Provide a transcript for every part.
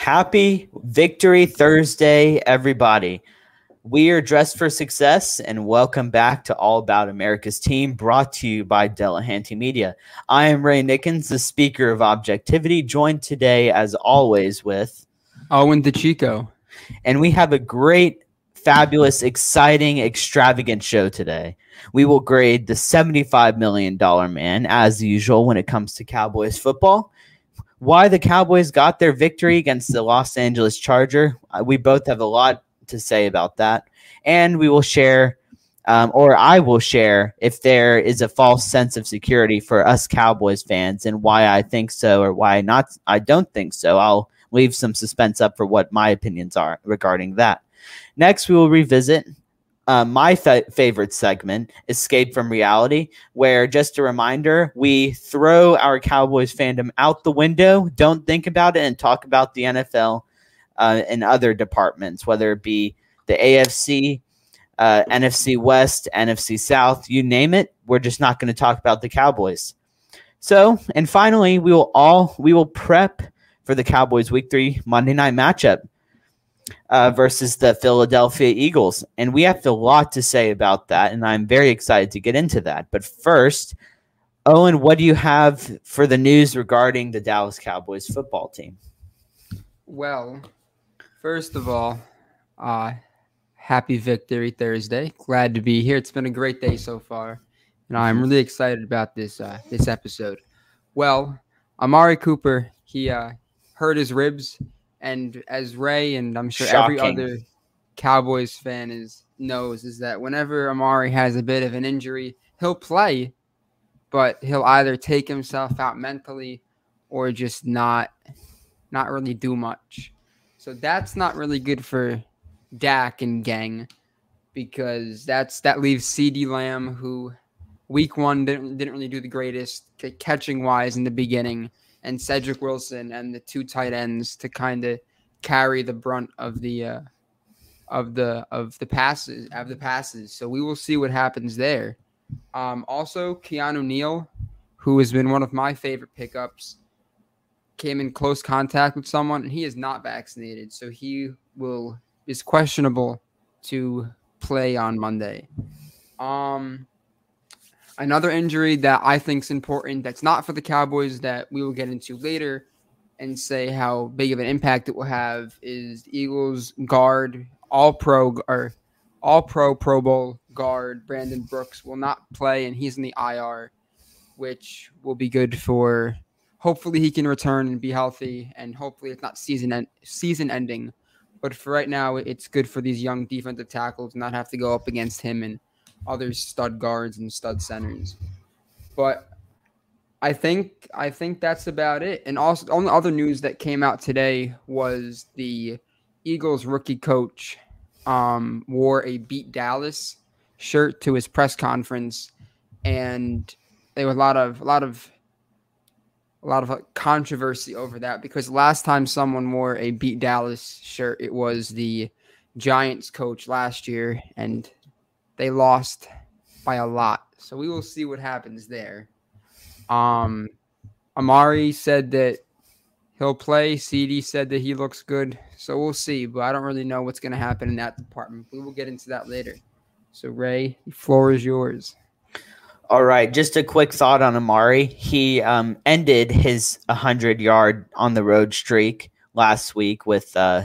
Happy Victory Thursday, everybody. We are dressed for success and welcome back to All About America's Team, brought to you by Delahanty Media. I am Ray Nickens, the speaker of objectivity, joined today, as always, with Owen DeChico. And we have a great, fabulous, exciting, extravagant show today. We will grade the $75 million man, as usual, when it comes to Cowboys football why the Cowboys got their victory against the Los Angeles Charger. Uh, we both have a lot to say about that. And we will share, um, or I will share, if there is a false sense of security for us Cowboys fans and why I think so or why not I don't think so. I'll leave some suspense up for what my opinions are regarding that. Next, we will revisit uh, my fa- favorite segment, Escape from Reality, where just a reminder, we throw our Cowboys fandom out the window, don't think about it, and talk about the NFL uh, and other departments, whether it be the AFC, uh, NFC West, NFC South, you name it. We're just not going to talk about the Cowboys. So, and finally, we will all we will prep for the Cowboys Week Three Monday Night matchup uh, versus the Philadelphia Eagles. And we have a lot to say about that. And I'm very excited to get into that. But first, Owen, what do you have for the news regarding the Dallas Cowboys football team? Well, first of all, uh, happy Victory Thursday. Glad to be here. It's been a great day so far. And I'm really excited about this uh, this episode. Well, Amari Cooper, he uh, hurt his ribs and as Ray and I'm sure Shocking. every other Cowboys fan is knows is that whenever Amari has a bit of an injury, he'll play, but he'll either take himself out mentally or just not not really do much. So that's not really good for Dak and gang because that's that leaves CeeDee Lamb who week 1 didn't didn't really do the greatest catching wise in the beginning and Cedric Wilson and the two tight ends to kind of carry the brunt of the uh, of the of the passes of the passes. So we will see what happens there. Um, also, Keanu Neal, who has been one of my favorite pickups, came in close contact with someone, and he is not vaccinated, so he will is questionable to play on Monday. Um, Another injury that I think is important that's not for the Cowboys that we will get into later and say how big of an impact it will have is Eagles guard, all pro or all pro Pro Bowl guard Brandon Brooks will not play and he's in the IR, which will be good for hopefully he can return and be healthy and hopefully it's not season en- season ending. But for right now, it's good for these young defensive tackles not have to go up against him and other stud guards and stud centers. But I think I think that's about it. And also, the only other news that came out today was the Eagles rookie coach um, wore a beat Dallas shirt to his press conference, and there was a lot of a lot of a lot of controversy over that because last time someone wore a beat Dallas shirt, it was the Giants coach last year, and they lost by a lot. So we will see what happens there. Um, Amari said that he'll play. CeeDee said that he looks good. So we'll see. But I don't really know what's going to happen in that department. We will get into that later. So, Ray, the floor is yours. All right, just a quick thought on Amari. He um, ended his 100 yard on the road streak last week with uh,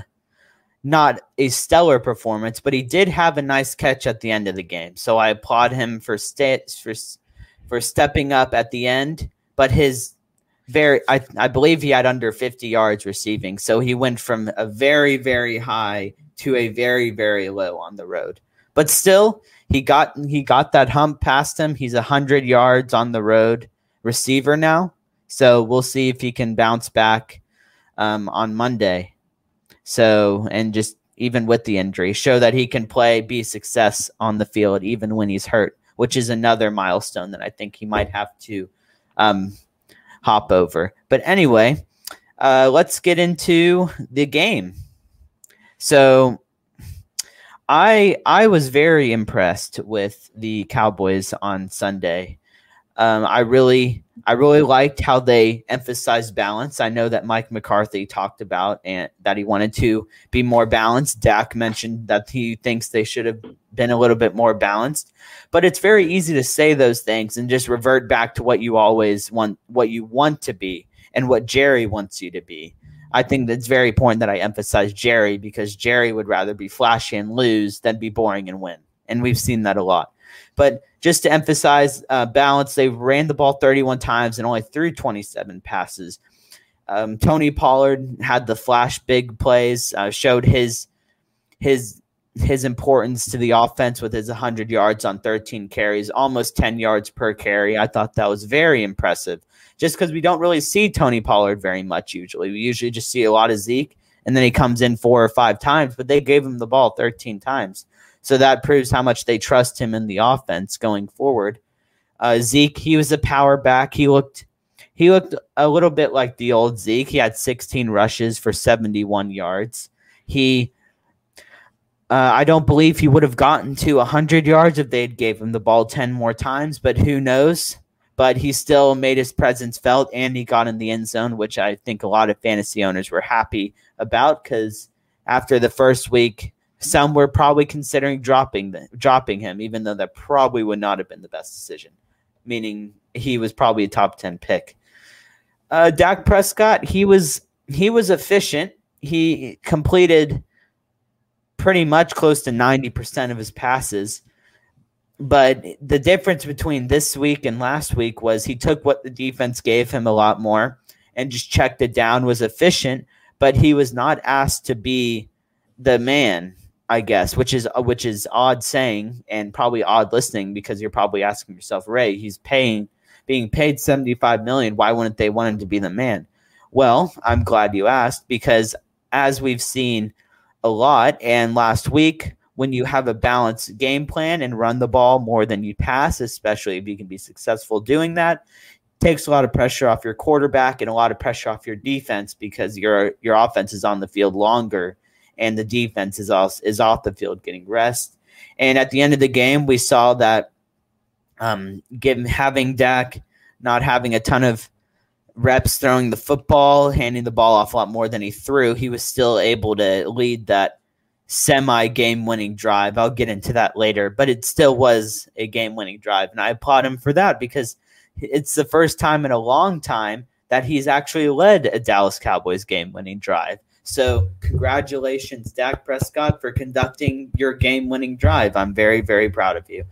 not a stellar performance, but he did have a nice catch at the end of the game. So I applaud him for st- for for stepping up at the end. But his very, I, I believe he had under 50 yards receiving. So he went from a very, very high to a very, very low on the road. But still, he got he got that hump past him. He's a hundred yards on the road receiver now. So we'll see if he can bounce back um, on Monday. So, and just even with the injury, show that he can play, be success on the field, even when he's hurt, which is another milestone that I think he might have to um, hop over. But anyway, uh, let's get into the game. So, I I was very impressed with the Cowboys on Sunday. Um, I really, I really liked how they emphasized balance. I know that Mike McCarthy talked about and that he wanted to be more balanced. Dak mentioned that he thinks they should have been a little bit more balanced. But it's very easy to say those things and just revert back to what you always want, what you want to be, and what Jerry wants you to be. I think that's very important that I emphasize Jerry because Jerry would rather be flashy and lose than be boring and win. And we've seen that a lot. But just to emphasize uh, balance, they ran the ball 31 times and only threw 27 passes. Um, Tony Pollard had the flash big plays, uh, showed his his his importance to the offense with his 100 yards on 13 carries, almost 10 yards per carry. I thought that was very impressive. Just because we don't really see Tony Pollard very much usually. We usually just see a lot of Zeke, and then he comes in four or five times, but they gave him the ball 13 times. So that proves how much they trust him in the offense going forward. Uh, Zeke, he was a power back. He looked he looked a little bit like the old Zeke. He had 16 rushes for 71 yards. He uh, I don't believe he would have gotten to 100 yards if they'd gave him the ball 10 more times, but who knows? But he still made his presence felt and he got in the end zone, which I think a lot of fantasy owners were happy about because after the first week, some were probably considering dropping the, dropping him, even though that probably would not have been the best decision. Meaning he was probably a top ten pick. Uh, Dak Prescott, he was he was efficient. He completed pretty much close to ninety percent of his passes. But the difference between this week and last week was he took what the defense gave him a lot more and just checked it down, was efficient, but he was not asked to be the man I guess, which is uh, which is odd saying and probably odd listening because you're probably asking yourself, Ray, he's paying being paid 75 million, why wouldn't they want him to be the man? Well, I'm glad you asked because as we've seen a lot and last week when you have a balanced game plan and run the ball more than you pass, especially if you can be successful doing that, takes a lot of pressure off your quarterback and a lot of pressure off your defense because your your offense is on the field longer and the defense is off is off the field getting rest. And at the end of the game, we saw that um, given having Dak not having a ton of reps throwing the football, handing the ball off a lot more than he threw, he was still able to lead that semi game winning drive. I'll get into that later, but it still was a game winning drive. And I applaud him for that because it's the first time in a long time that he's actually led a Dallas Cowboys game winning drive. So, congratulations, Dak Prescott, for conducting your game winning drive. I'm very, very proud of you.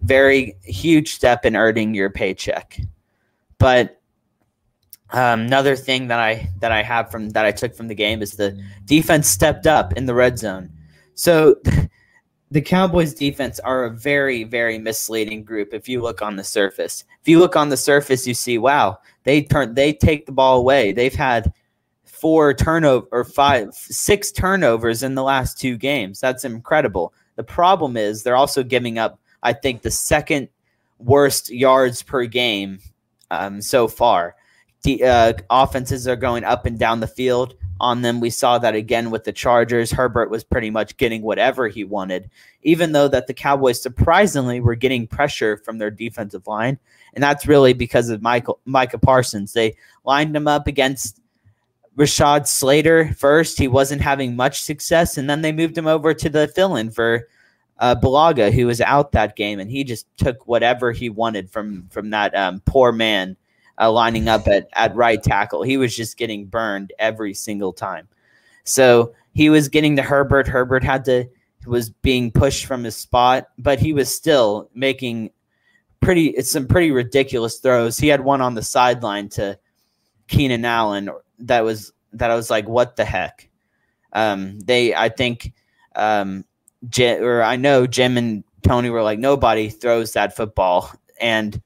Very huge step in earning your paycheck. But um, another thing that I that I have from that I took from the game is the defense stepped up in the red zone. So the Cowboys defense are a very very misleading group if you look on the surface. If you look on the surface you see wow, they turn they take the ball away. They've had four turnover or five six turnovers in the last two games. That's incredible. The problem is they're also giving up, I think, the second worst yards per game um, so far. The uh, offenses are going up and down the field on them. We saw that again with the Chargers. Herbert was pretty much getting whatever he wanted, even though that the Cowboys surprisingly were getting pressure from their defensive line, and that's really because of Michael Micah Parsons. They lined him up against Rashawn Slater first. He wasn't having much success, and then they moved him over to the fill-in for uh, Bulaga, who was out that game, and he just took whatever he wanted from from that um, poor man uh, lining up at at right tackle. He was just getting burned every single time. So he was getting to Herbert. Herbert had to was being pushed from his spot, but he was still making pretty it's some pretty ridiculous throws. He had one on the sideline to Keenan Allen that was that I was like, what the heck? Um, they, I think, um, Jim, or I know Jim and Tony were like, nobody throws that football, and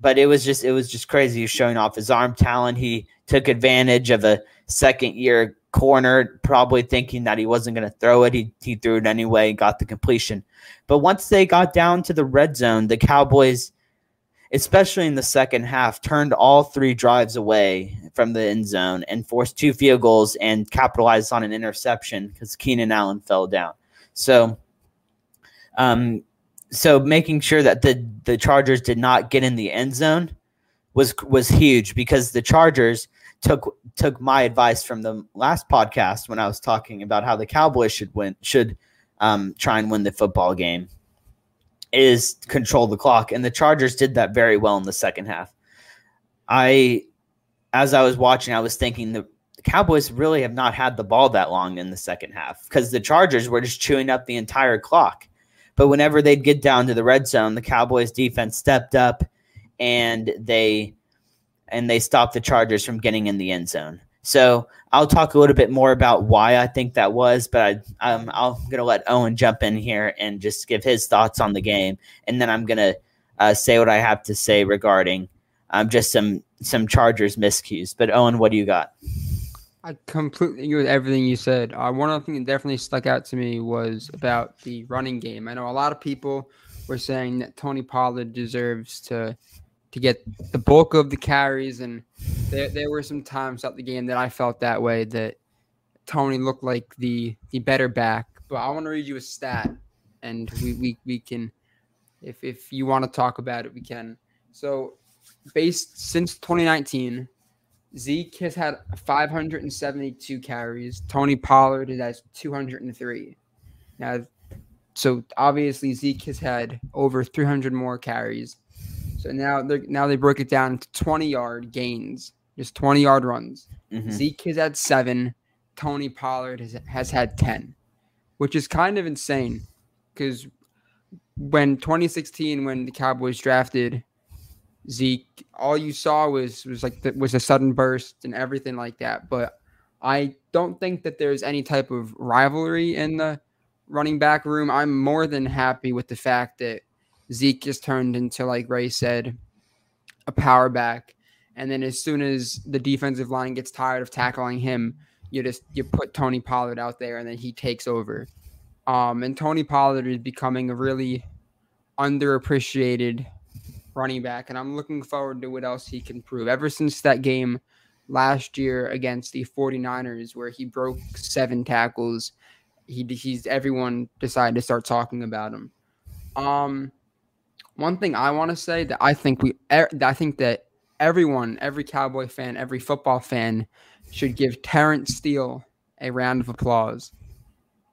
but it was just it was just crazy. He was showing off his arm talent. He took advantage of a second year corner, probably thinking that he wasn't going to throw it. He he threw it anyway, got the completion. But once they got down to the red zone, the Cowboys especially in the second half, turned all three drives away from the end zone and forced two field goals and capitalized on an interception because Keenan Allen fell down. So, um, so making sure that the the Chargers did not get in the end zone was was huge because the Chargers took took my advice from the last podcast when I was talking about how the Cowboys should win should um, try and win the football game is control the clock and the Chargers did that very well in the second half. I as I was watching I was thinking the Cowboys really have not had the ball that long in the second half because the Chargers were just chewing up the entire clock. But whenever they'd get down to the red zone, the Cowboys defense stepped up and they and they stopped the Chargers from getting in the end zone. So I'll talk a little bit more about why I think that was, but I, um, I'm going to let Owen jump in here and just give his thoughts on the game, and then I'm going to uh, say what I have to say regarding um, just some some Chargers miscues. But Owen, what do you got? I completely agree with everything you said. Uh, one other thing that definitely stuck out to me was about the running game. I know a lot of people were saying that Tony Pollard deserves to to get the bulk of the carries, and there there were some times out the game that I felt that way that Tony looked like the the better back. But I want to read you a stat, and we we, we can, if if you want to talk about it, we can. So, based since 2019 Zeke has had 572 carries. Tony Pollard has 203. Now, so obviously Zeke has had over 300 more carries. So now they now they broke it down to 20 yard gains, just 20 yard runs. Mm-hmm. Zeke has had seven. Tony Pollard has has had 10, which is kind of insane because when 2016 when the Cowboys drafted Zeke, all you saw was was like the, was a sudden burst and everything like that. But I don't think that there's any type of rivalry in the running back room. I'm more than happy with the fact that Zeke just turned into, like Ray said, a power back. And then as soon as the defensive line gets tired of tackling him, you just you put Tony Pollard out there and then he takes over. Um, and Tony Pollard is becoming a really underappreciated running back, and I'm looking forward to what else he can prove. Ever since that game last year against the 49ers, where he broke seven tackles, he he's everyone decided to start talking about him. Um, one thing I want to say that I think we, I think that everyone, every Cowboy fan, every football fan, should give Terence Steele a round of applause.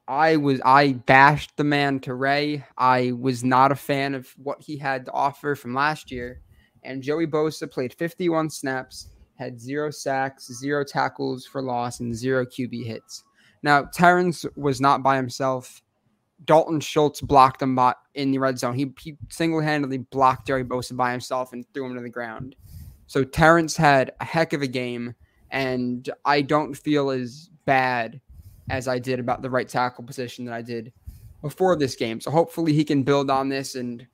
I was I bashed the man to Ray. I was not a fan of what he had to offer from last year. And Joey Bosa played 51 snaps, had zero sacks, zero tackles for loss, and zero QB hits. Now Terence was not by himself. Dalton Schultz blocked him in the red zone. He, he single-handedly blocked Joey Bosa by himself and threw him to the ground. So Terence had a heck of a game, and I don't feel as bad as I did about the right tackle position that I did before this game. So hopefully he can build on this and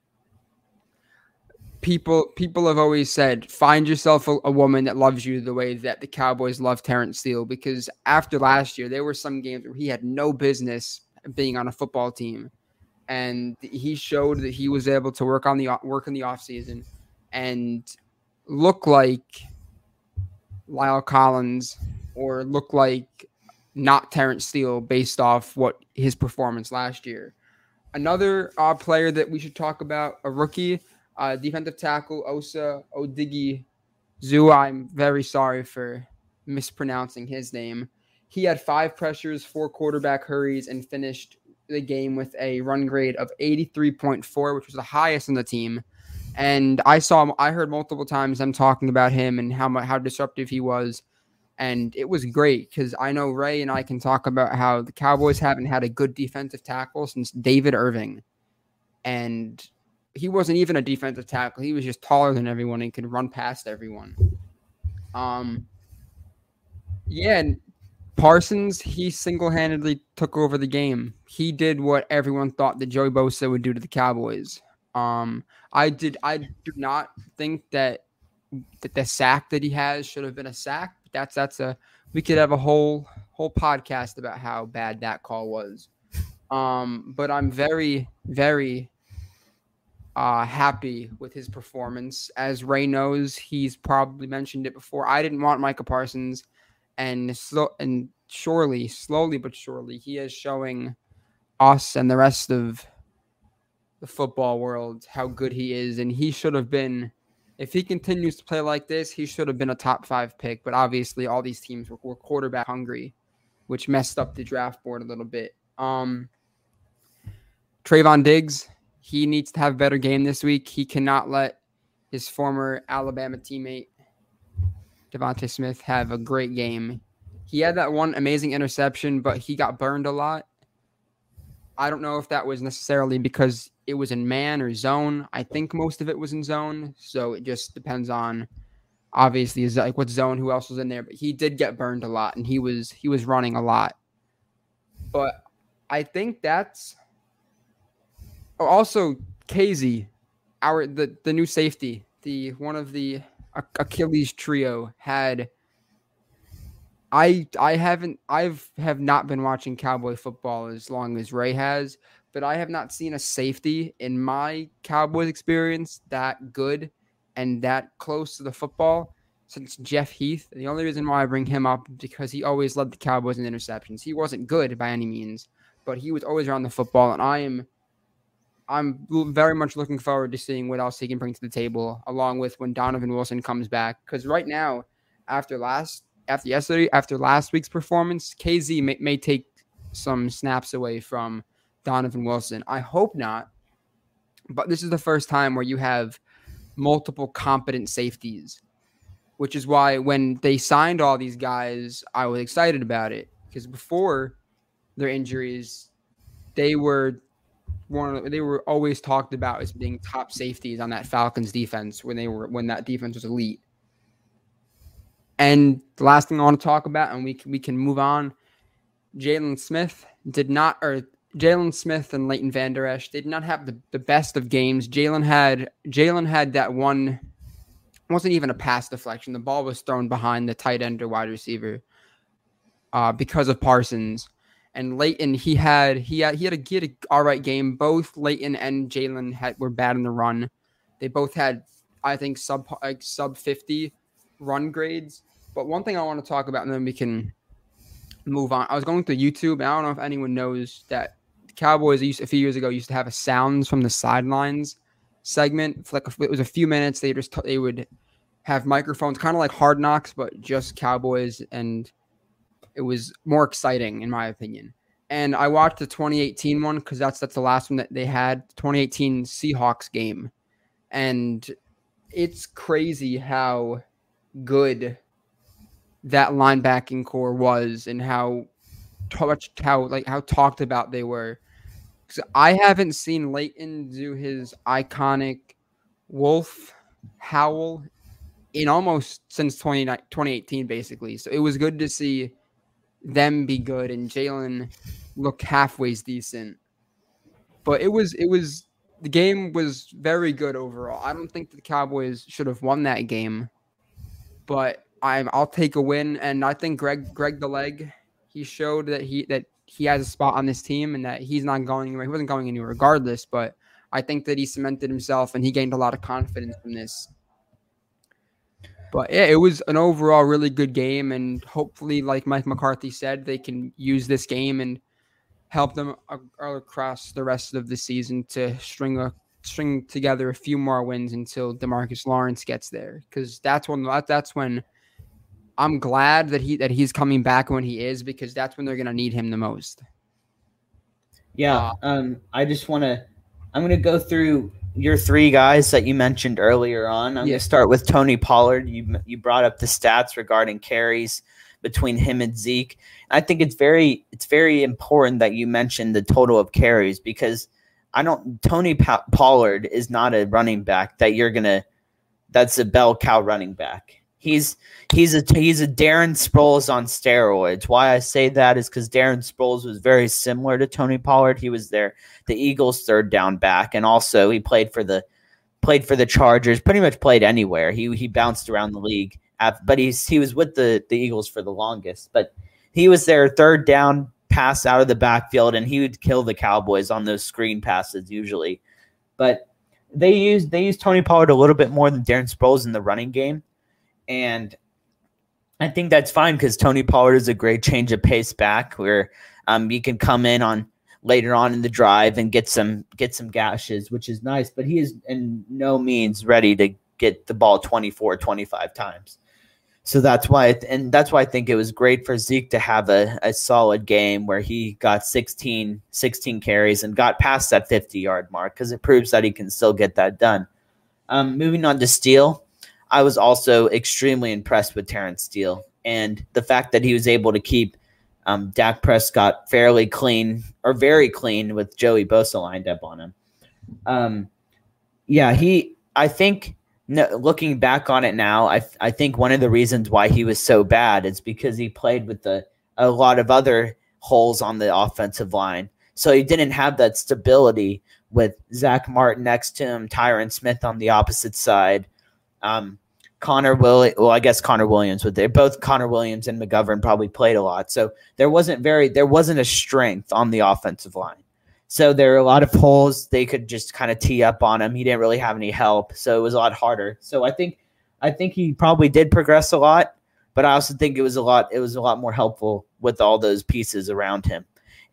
people people have always said find yourself a, a, woman that loves you the way that the Cowboys love Terence Steele because after last year there were some games where he had no business being on a football team and he showed that he was able to work on the work in the offseason and look like La'el Collins or look like not Terence Steele based off what his performance last year. Another uh, player that we should talk about, a rookie, uh, defensive tackle Osa Odigi Zoo. I'm very sorry for mispronouncing his name. He had five pressures, four quarterback hurries, and finished the game with a run grade of 83.4, which was the highest in the team. And I saw, I heard multiple times them talking about him and how how disruptive he was and it was great because I know Ray and I can talk about how the Cowboys haven't had a good defensive tackle since David Irving, and he wasn't even a defensive tackle. He was just taller than everyone and could run past everyone. Um, yeah, and Parsons he single handedly took over the game. He did what everyone thought that Joey Bosa would do to the Cowboys. Um, I did. I do not think that that the sack that he has should have been a sack but that's that's a we could have a whole whole podcast about how bad that call was. Um, but I'm very very uh, happy with his performance. As Ray knows, he's probably mentioned it before. I didn't want Micah Parsons, and slow and surely, slowly but surely, he is showing us and the rest of the football world how good he is, and he should have been. If he continues to play like this, he should have been a top five pick. But obviously, all these teams were, were quarterback hungry, which messed up the draft board a little bit. Um, Trevon Diggs, he needs to have a better game this week. He cannot let his former Alabama teammate DeVonta Smith have a great game. He had that one amazing interception, but he got burned a lot. I don't know if that was necessarily because it was in man or zone. I think most of it was in zone, so it just depends on obviously is like what zone, who else was in there. But he did get burned a lot, and he was he was running a lot. But I think that's oh, also Kazee, our the the new safety, the one of the Achilles trio had. I I haven't I've have not been watching Cowboy football as long as Ray has, but I have not seen a safety in my Cowboys experience that good and that close to the football since Jeff Heath. The only reason why I bring him up because he always led the Cowboys in interceptions. He wasn't good by any means, but he was always around the football, and I am I'm very much looking forward to seeing what else he can bring to the table, along with when Donovan Wilson comes back. Because right now, after last, after yesterday, after last week's performance, Kazee may, may take some snaps away from Donovan Wilson. I hope not, but this is the first time where you have multiple competent safeties, which is why when they signed all these guys, I was excited about it because before their injuries, they were one they were always talked about as being top safeties on that Falcons defense when they were when that defense was elite. And the last thing I want to talk about, and we can, we can move on. Jaylon Smith did not, or Jaylon Smith and Leighton Vander Esch did not have the, the best of games. Jaylon had Jaylon had that one wasn't even a pass deflection. The ball was thrown behind the tight end or wide receiver uh, because of Parsons and Leighton he had he had he had a, a all right game. Both Leighton and Jaylon had were bad in the run. They both had I think sub like sub fifty run grades. But one thing I want to talk about, and then we can move on. I was going through YouTube, and I don't know if anyone knows that Cowboys used a few years ago used to have a sounds from the sidelines segment. For like a, it was a few minutes. They just they would have microphones, kind of like Hard Knocks, but just Cowboys and it was more exciting in my opinion. And I watched the 2018 one because that's that's the last one that they had, 2018 Seahawks game, and it's crazy how good that linebacking core was and how much how like how talked about they were. Because I haven't seen Leighton do his iconic wolf howl in almost since 20, 2018 basically. So it was good to see them be good and Jaylon look halfway decent. But it was it was the game was very good overall. I don't think the Cowboys should have won that game, but I'm I'll take a win. And I think Greg Greg the leg he showed that he that he has a spot on this team and that he's not going anywhere. He wasn't going anywhere regardless, but I think that he cemented himself and he gained a lot of confidence from this. But yeah, it was an overall really good game, and hopefully, like Mike McCarthy said, they can use this game and help them across the rest of the season to string a string together a few more wins until Demarcus Lawrence gets there, because that's when that's when I'm glad that he that he's coming back when he is, because that's when they're gonna need him the most. Yeah, uh, um, I just want to. I'm gonna go through your three guys that you mentioned earlier on. I'm yeah. going to start with Tony Pollard. You you brought up the stats regarding carries between him and Zeke. I think it's very it's very important that you mentioned the total of carries because I don't Tony pa- Pollard is not a running back that you're going to that's a bell cow running back. He's he's a he's a Darren Sproles on steroids. Why I say that is because Darren Sproles was very similar to Tony Pollard. He was there, the Eagles' third down back, and also he played for the played for the Chargers. Pretty much played anywhere. He he bounced around the league, but he's he was with the the Eagles for the longest. But he was their third down pass out of the backfield, and he would kill the Cowboys on those screen passes usually. But they used they used Tony Pollard a little bit more than Darren Sproles in the running game and I think that's fine because Tony Pollard is a great change of pace back where um, can come in on later on in the drive and get some get some gashes, which is nice. But he is in no means ready to get the ball 24, 25 times. So that's why, and that's why I think it was great for Zeke to have a, a solid game where he got 16, 16 carries and got past that 50 yard mark because it proves that he can still get that done. Um, moving on to Steele, I was also extremely impressed with Terence Steele and the fact that he was able to keep um, Dak Prescott fairly clean or very clean with Joey Bosa lined up on him. Um, yeah, he. I think no, looking back on it now, I I think one of the reasons why he was so bad is because he played with the a lot of other holes on the offensive line, so he didn't have that stability with Zack Martin next to him, Tyron Smith on the opposite side. Um, Connor Will well, I guess Connor Williams would they both Connor Williams and McGovern probably played a lot. So there wasn't very there wasn't a strength on the offensive line. So there are a lot of holes they could just kind of tee up on him. He didn't really have any help. So it was a lot harder. So I think I think he probably did progress a lot, but I also think it was a lot it was a lot more helpful with all those pieces around him.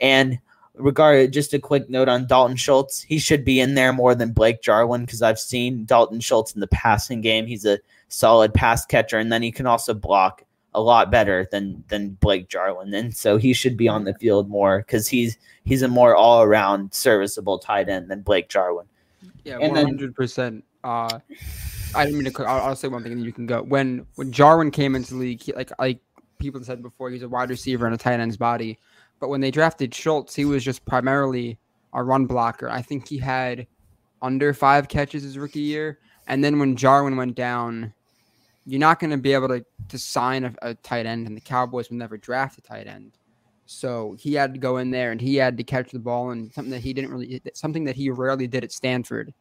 And regarded just a quick note on Dalton Schultz, he should be in there more than Blake Jarwin because I've seen Dalton Schultz in the passing game. He's a solid pass catcher, and then he can also block a lot better than than Blake Jarwin, and so he should be on the field more because he's he's a more all around serviceable tight end than Blake Jarwin. Yeah, one hundred percent. Uh, I didn't mean to. I'll, I'll, say one thing, and you can go. When when Jarwin came into the league, he, like like people said before, he's a wide receiver and a tight end's body. But when they drafted Schultz, he was just primarily a run blocker. I think he had under five catches his rookie year, and then when Jarwin went down, you're not going to be able to to sign a, a, tight end, and the Cowboys would never draft a tight end. So he had to go in there and he had to catch the ball, and something that he didn't really, something that he rarely did at Stanford.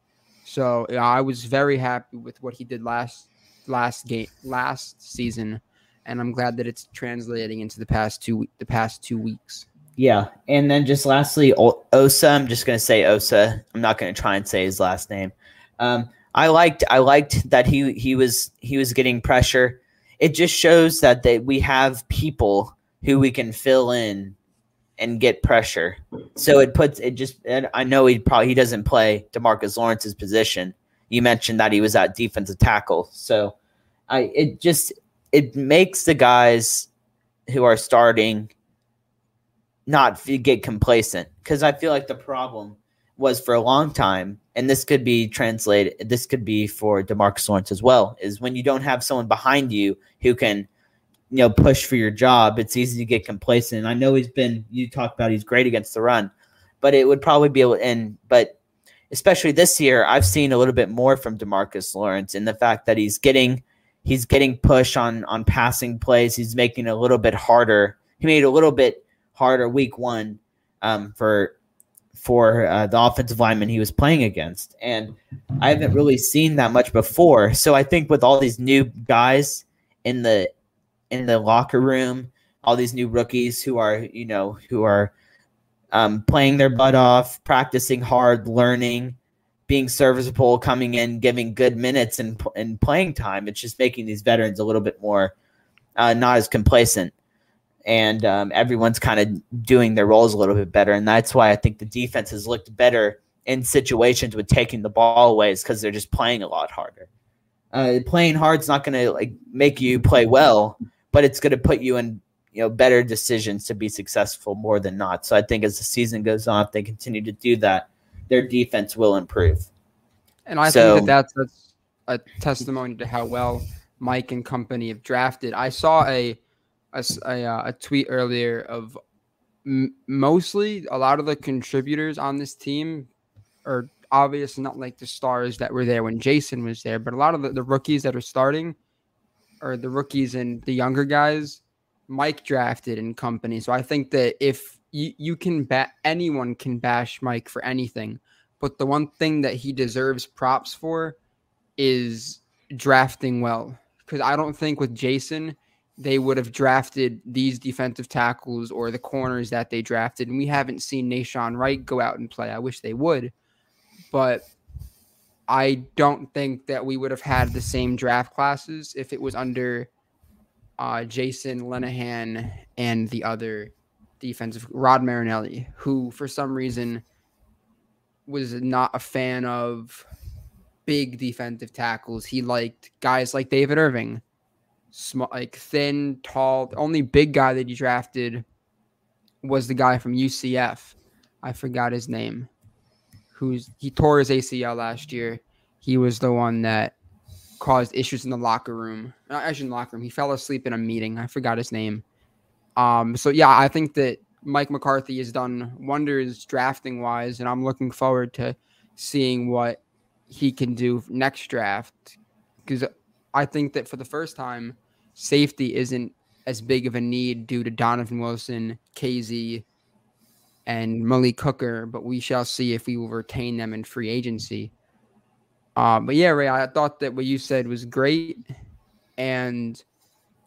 So I was very happy with what he did last last game last season, and I'm glad that it's translating into the past two the past two weeks. Yeah, and then just lastly, Osa. I'm just gonna say Osa. I'm not gonna try and say his last name. Um, I liked I liked that he he was he was getting pressure. It just shows that they, we have people who we can fill in and get pressure. So it puts it just. I know he probably he doesn't play Demarcus Lawrence's position. You mentioned that he was at defensive tackle, so I it just it makes the guys who are starting not get complacent because I feel like the problem was for a long time, and this could be translated, this could be for Demarcus Lawrence as well, is when you don't have someone behind you who can, you know, push for your job, it's easy to get complacent. And I know he's been, you talked about he's great against the run, but it would probably be able, and, but especially this year, I've seen a little bit more from Demarcus Lawrence in the fact that he's getting, he's getting push on, on passing plays. He's making it a little bit harder. He made it a little bit harder week one um, for for uh, the offensive lineman he was playing against. And I haven't really seen that much before. So I think with all these new guys in the in the locker room, all these new rookies who are, you know, who are um, playing their butt off, practicing hard, learning, being serviceable, coming in, giving good minutes and, and playing time. It's just making these veterans a little bit more uh, not as complacent and um, everyone's kind of doing their roles a little bit better. And that's why I think the defense has looked better in situations with taking the ball away is because they're just playing a lot harder. Uh, playing hard is not going to like make you play well, but it's going to put you in you know better decisions to be successful more than not. So I think as the season goes on, if they continue to do that, their defense will improve. And I so, think that that's a testimony to how well Mike and company have drafted. I saw a a, a, uh, a tweet earlier of m- mostly a lot of the contributors on this team are obvious, not like the stars that were there when Jason was there, but a lot of the, the rookies that are starting or the rookies and the younger guys, Mike drafted in company. So I think that if you, you can bet anyone can bash Mike for anything, but the one thing that he deserves props for is drafting well. Because I don't think with Jason, they would have drafted these defensive tackles or the corners that they drafted. And we haven't seen Nahshon Wright go out and play. I wish they would. But I don't think that we would have had the same draft classes if it was under uh, Jason Linehan and the other defensive Rod Marinelli, who for some reason was not a fan of big defensive tackles. He liked guys like David Irving, small, like thin, tall. The only big guy that he drafted was the guy from UCF. I forgot his name. Who's he tore his ACL last year. He was the one that caused issues in the locker room. Not actually in the locker room. He fell asleep in a meeting. I forgot his name. Um, so yeah, I think that Mike McCarthy has done wonders drafting wise, and I'm looking forward to seeing what he can do next draft. Because I think that for the first time, safety isn't as big of a need due to Donovan Wilson, Kazee, and Malik Hooker, but we shall see if we will retain them in free agency. Uh, but yeah, Ray, I thought that what you said was great, and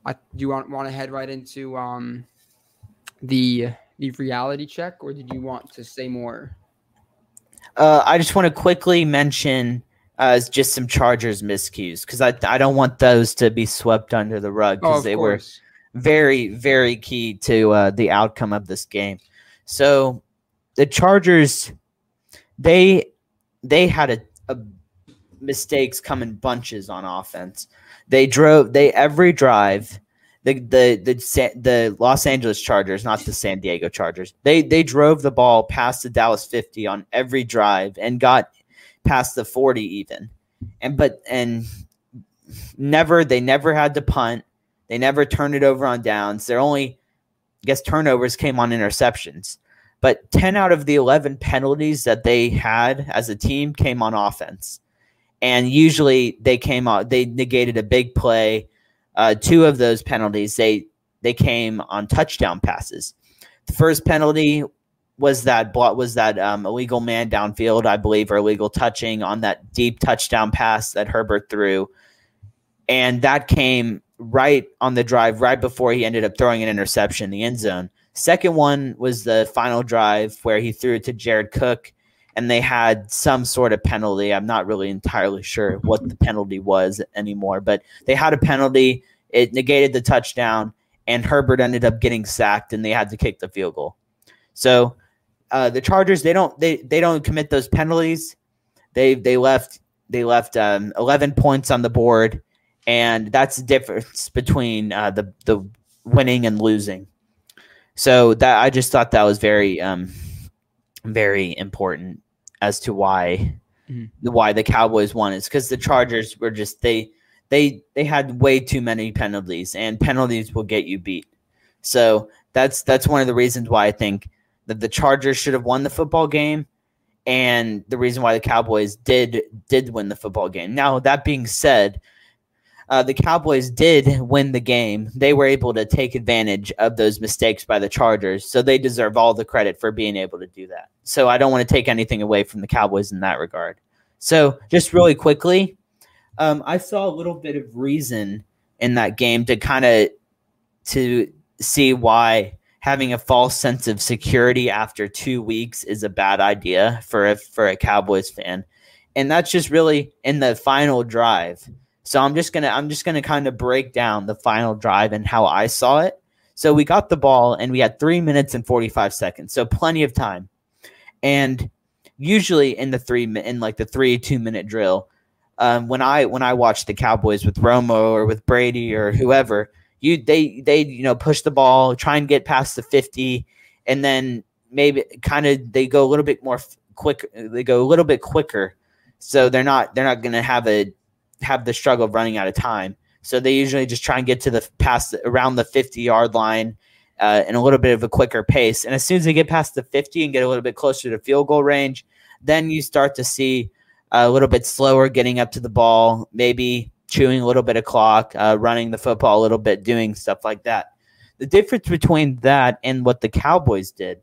I do you want want to head right into um the the reality check, or did you want to say more? Uh, I just want to quickly mention uh, just some Chargers miscues because I I don't want those to be swept under the rug because Oh, they course. were very very key to uh, the outcome of this game. So the Chargers they they had a, a mistakes come in bunches on offense. They drove they every drive the the the the Los Angeles Chargers, not the San Diego Chargers. They they drove the ball past the Dallas 50 on every drive and got past the 40 even. And but and never they never had to punt. They never turned it over on downs. Their only I guess turnovers came on interceptions. But 10 out of the 11 penalties that they had as a team came on offense. And usually they came out they negated a big play uh, two of those penalties they they came on touchdown passes. The first penalty was that was that um, illegal man downfield, I believe, or illegal touching on that deep touchdown pass that Herbert threw, and that came right on the drive right before he ended up throwing an interception in the end zone. Second one was the final drive where he threw it to Jared Cook, and they had some sort of penalty. I'm not really entirely sure what the penalty was anymore, but they had a penalty. It negated the touchdown, and Herbert ended up getting sacked, and they had to kick the field goal. So uh, the Chargers they don't they they don't commit those penalties. They they left they left um, 11 points on the board, and that's the difference between uh, the the winning and losing. So that I just thought that was very um, very important as to why Mhm. why the Cowboys won. is because the Chargers were just they they they had way too many penalties, and penalties will get you beat. So that's that's one of the reasons why I think that the Chargers should have won the football game, and the reason why the Cowboys did did win the football game. Now that being said, uh, the Cowboys did win the game. They were able to take advantage of those mistakes by the Chargers, so they deserve all the credit for being able to do that. So I don't want to take anything away from the Cowboys in that regard. So just really quickly, um, I saw a little bit of reason in that game to kind of to see why having a false sense of security after two weeks is a bad idea for a for a Cowboys fan, and that's just really in the final drive. So I'm just gonna I'm just gonna kind of break down the final drive and how I saw it. So we got the ball and we had three minutes and 45 seconds, so plenty of time. And usually in the three in like the three two minute drill, um, when I when I watch the Cowboys with Romo or with Brady or whoever, you they they you know push the ball, try and get past the 50, and then maybe kind of they go a little bit more quick. They go a little bit quicker, so they're not they're not going to have a have the struggle of running out of time. So they usually just try and get to the past around the 50 yard line uh, in a little bit of a quicker pace. And as soon as they get past the 50 and get a little bit closer to field goal range, then you start to see a little bit slower getting up to the ball, maybe chewing a little bit of clock, uh, running the football a little bit, doing stuff like that. The difference between that and what the Cowboys did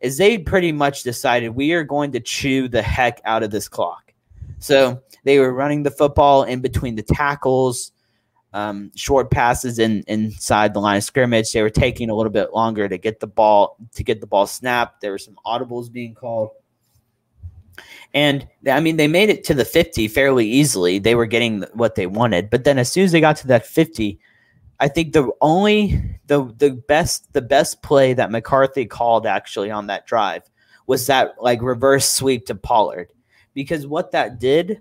is they pretty much decided we are going to chew the heck out of this clock. So they were running the football in between the tackles, um, short passes in inside the line of scrimmage. They were taking a little bit longer to get the ball to get the ball snapped. There were some audibles being called. And I mean, they made it to the 50 fairly easily. They were getting what they wanted. But then as soon as they got to that 50, I think the only the the best the best play that McCarthy called actually on that drive was that like reverse sweep to Pollard because what that did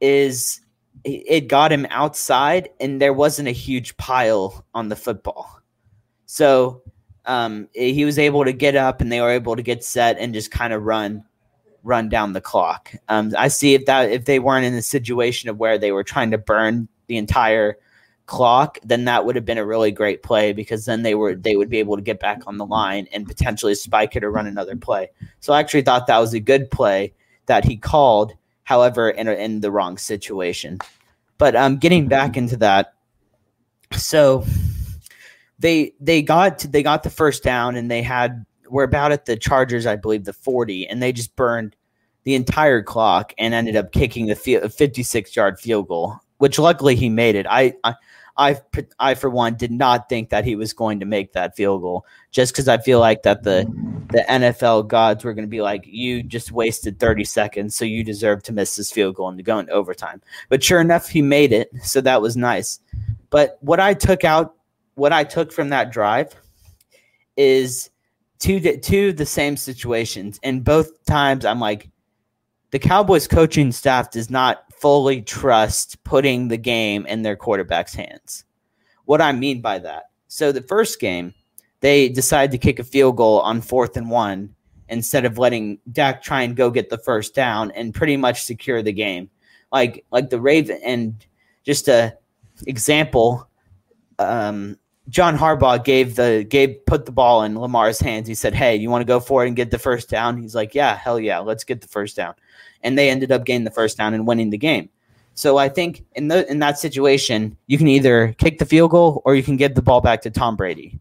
is it got him outside and there wasn't a huge pile on the football. So um, he was able to get up and they were able to get set and just kind of run run down the clock. Um, I see if that if they weren't in a situation of where they were trying to burn the entire clock, then that would have been a really great play because then they were they would be able to get back on the line and potentially spike it or run another play. So I actually thought that was a good play that he called however, in, in the wrong situation. But um, getting back into that, so they they got to, they got the first down and they had we're about at the Chargers, I believe, the forty, and they just burned the entire clock and ended up kicking the 56 yard field goal, which luckily he made it. I, I I, I for one did not think that he was going to make that field goal just because I feel like that the the NFL gods were going to be like you just wasted 30 seconds so you deserve to miss this field goal and to go into overtime. But sure enough, he made it, so that was nice. But what I took out, what I took from that drive, is two two the same situations, and both times I'm like, the Cowboys coaching staff does not fully trust putting the game in their quarterback's hands. What I mean by that. So the first game, they decided to kick a field goal on fourth and one instead of letting Dak try and go get the first down and pretty much secure the game. Like like the Raven and just a example, um, John Harbaugh gave the gave put the ball in Lamar's hands. He said, "Hey, you want to go for it and get the first down?" He's like, "Yeah, hell yeah, let's get the first down." and they ended up getting the first down and winning the game. So I think in the in that situation, you can either kick the field goal or you can give the ball back to Tom Brady.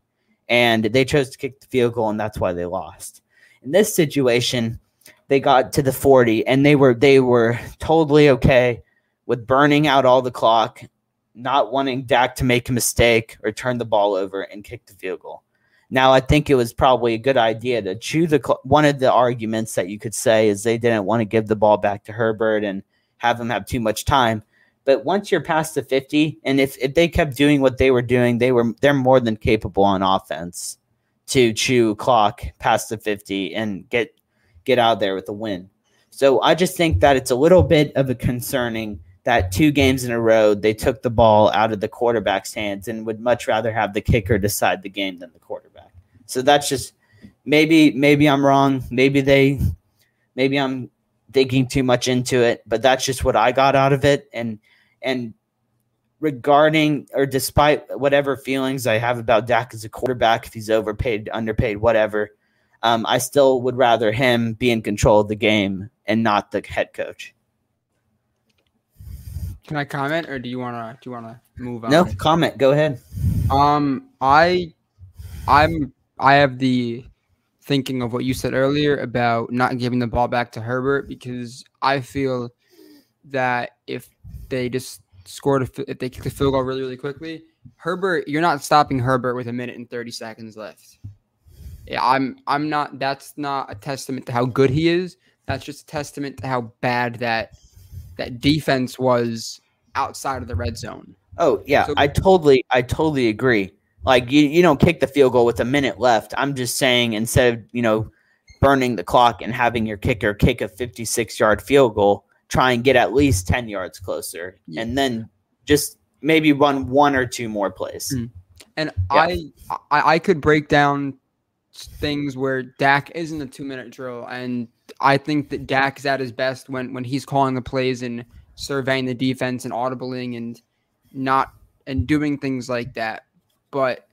And they chose to kick the field goal and that's why they lost. In this situation, they got to the 40 and they were they were totally okay with burning out all the clock, not wanting Dak to make a mistake or turn the ball over and kick the field goal. Now, I think it was probably a good idea to chew the. One of the arguments that you could say is they didn't want to give the ball back to Herbert and have him have too much time. But once you're past the 50, and if, if they kept doing what they were doing, they were they're more than capable on offense to chew clock past the 50 and get get out there with a win. So I just think that it's a little bit of a concerning that two games in a row they took the ball out of the quarterback's hands and would much rather have the kicker decide the game than the quarterback. So that's just maybe maybe I'm wrong. Maybe they maybe I'm digging too much into it, but that's just what I got out of it. And and regarding or despite whatever feelings I have about Dak as a quarterback, if he's overpaid, underpaid, whatever, um, I still would rather him be in control of the game and not the head coach. Can I comment, or do you wanna do you wanna move on? No, comment. Go ahead. Um, I, I'm I have the thinking of what you said earlier about not giving the ball back to Herbert because I feel that if they just scored a, if they kick the field goal really really quickly, Herbert, you're not stopping Herbert with a minute and thirty seconds left. Yeah, I'm I'm not. That's not a testament to how good he is. That's just a testament to how bad that that defense was outside of the red zone. Oh yeah, so, I totally I totally agree. Like you, you don't kick the field goal with a minute left. I'm just saying instead of you know burning the clock and having your kicker kick a 56 yard field goal, try and get at least 10 yards closer, yeah. and then just maybe run one or two more plays. Mm. And yeah. I, I I could break down things where Dak isn't a two minute drill and I think that Dak is at his best when when he's calling the plays and surveying the defense and audibling and not and doing things like that. But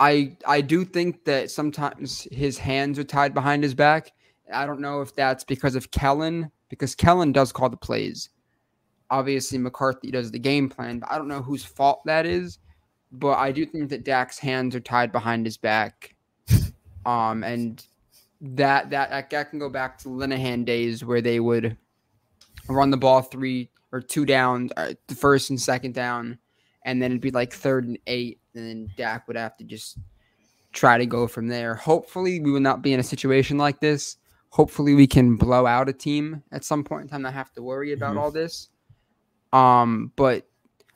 I I do think that sometimes his hands are tied behind his back. I don't know if that's because of Kellen, because Kellen does call the plays. Obviously, McCarthy does the game plan, but I don't know whose fault that is. But I do think that Dak's hands are tied behind his back. Um, and that that that can go back to Linehan days where they would run the ball three or two down, uh, the first and second down, and then it'd be like third and eight, and then Dak would have to just try to go from there. Hopefully, we will not be in a situation like this. Hopefully, we can blow out a team at some point in time. Not have to worry about mm-hmm. all this. Um, but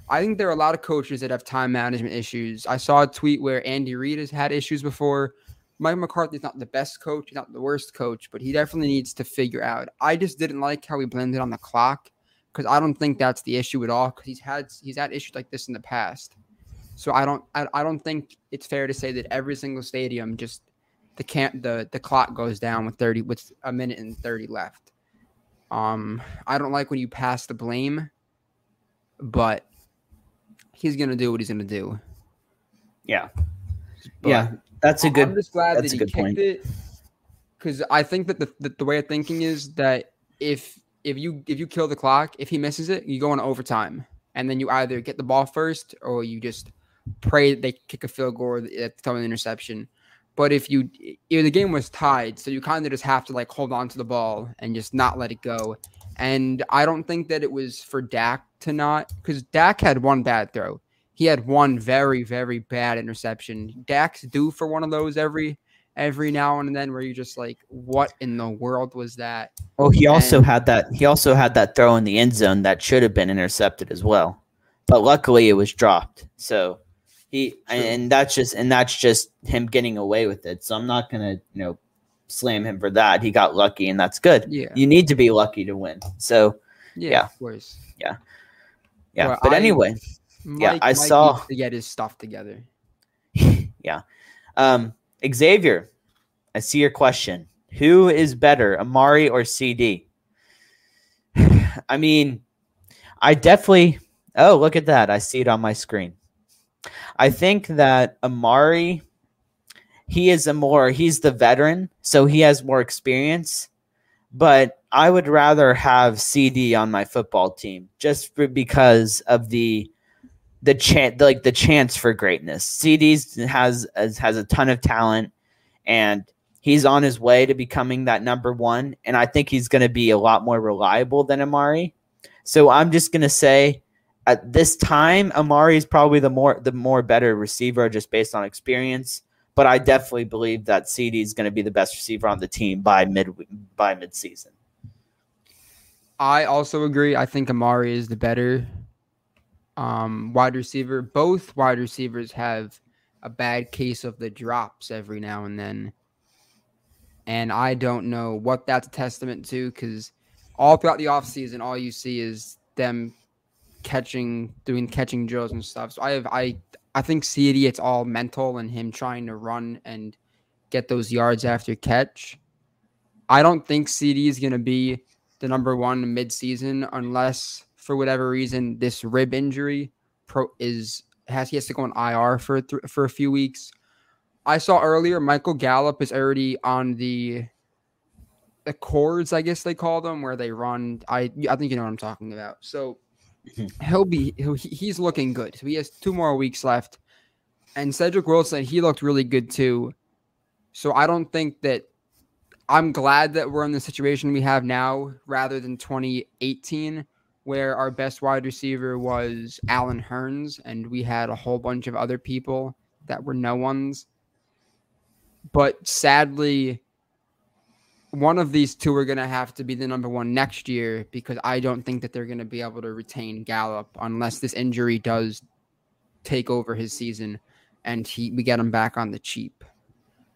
I think there are a lot of coaches that have time management issues. I saw a tweet where Andy Reid has had issues before. Mike McCarthy's not the best coach, he's not the worst coach, but he definitely needs to figure out. I just didn't like how he blended on the clock because I don't think that's the issue at all. Because he's had he's had issues like this in the past. So I don't I, I don't think it's fair to say that every single stadium just the can't the the clock goes down with 30 with a minute and 30 left. Um I don't like when you pass the blame, but he's gonna do what he's gonna do. Yeah. But yeah, that's a good I'm just glad that he kicked point. it. Cause I think that the, the the way of thinking is that if if you if you kill the clock, if he misses it, you go into overtime. And then you either get the ball first or you just pray that they kick a field goal at the time of the interception. But if you, if the game was tied, so you kind of just have to like hold on to the ball and just not let it go. And I don't think that it was for Dak to not, because Dak had one bad throw. He had one very, very bad interception. Dak's due for one of those every every now and then where you're just like, what in the world was that? Oh, he also and, had that he also had that throw in the end zone that should have been intercepted as well. But luckily it was dropped. So he and that's just and that's just him getting away with it. So I'm not gonna you know slam him for that. He got lucky and that's good. Yeah, you need to be lucky to win. So yeah, yeah. of course. Yeah, yeah. Well, but I, anyway, Mike, yeah, I Mike saw to get his stuff together. yeah, um, Xavier, I see your question. Who is better, Amari or CeeDee? I mean, I definitely. Oh, look at that! I see it on my screen. I think that Amari, he is a more he's the veteran, so he has more experience. But I would rather have CeeDee on my football team just for, because of the the chance like the chance for greatness. CeeDee has has a ton of talent and he's on his way to becoming that number one. And I think he's going to be a lot more reliable than Amari. So I'm just going to say at this time, Amari is probably the more the more better receiver just based on experience. But I definitely believe that CeeDee is going to be the best receiver on the team by mid by mid season. I also agree. I think Amari is the better um, wide receiver. Both wide receivers have a bad case of the drops every now and then. And I don't know what that's a testament to because all throughout the offseason, all you see is them catching, doing catching drills and stuff. So I have I I think CeeDee it's all mental and him trying to run and get those yards after catch. I don't think CeeDee is gonna be the number one midseason unless for whatever reason this rib injury pro is has he has to go on IR for th- for a few weeks. I saw earlier Michael Gallup is already on the the cords, I guess they call them, where they run. I I think you know what I'm talking about. So he'll be he'll, he's looking good. So he has two more weeks left. And Cedric Wilson, he looked really good too. So I don't think that I'm glad that we're in the situation we have now rather than 2018 where our best wide receiver was Allen Hurns and we had a whole bunch of other people that were no ones. But sadly, one of these two are going to have to be the number one next year because I don't think that they're going to be able to retain Gallup unless this injury does take over his season and he we get him back on the cheap.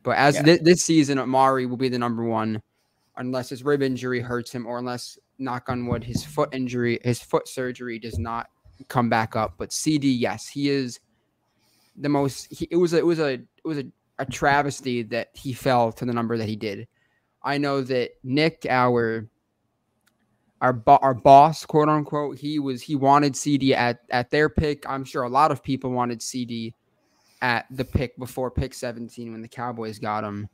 But as yeah. th- this season, Amari will be the number one unless his rib injury hurts him or unless knock on wood his foot injury his foot surgery does not come back up. But CeeDee, yes, he is the most. He, it was a, it was a it was a, a travesty that he fell to the number that he did I know that Nick, our our bo- our boss, quote unquote, he was he wanted CeeDee at at their pick. I'm sure a lot of people wanted CeeDee at the pick before pick 17 when the Cowboys got him.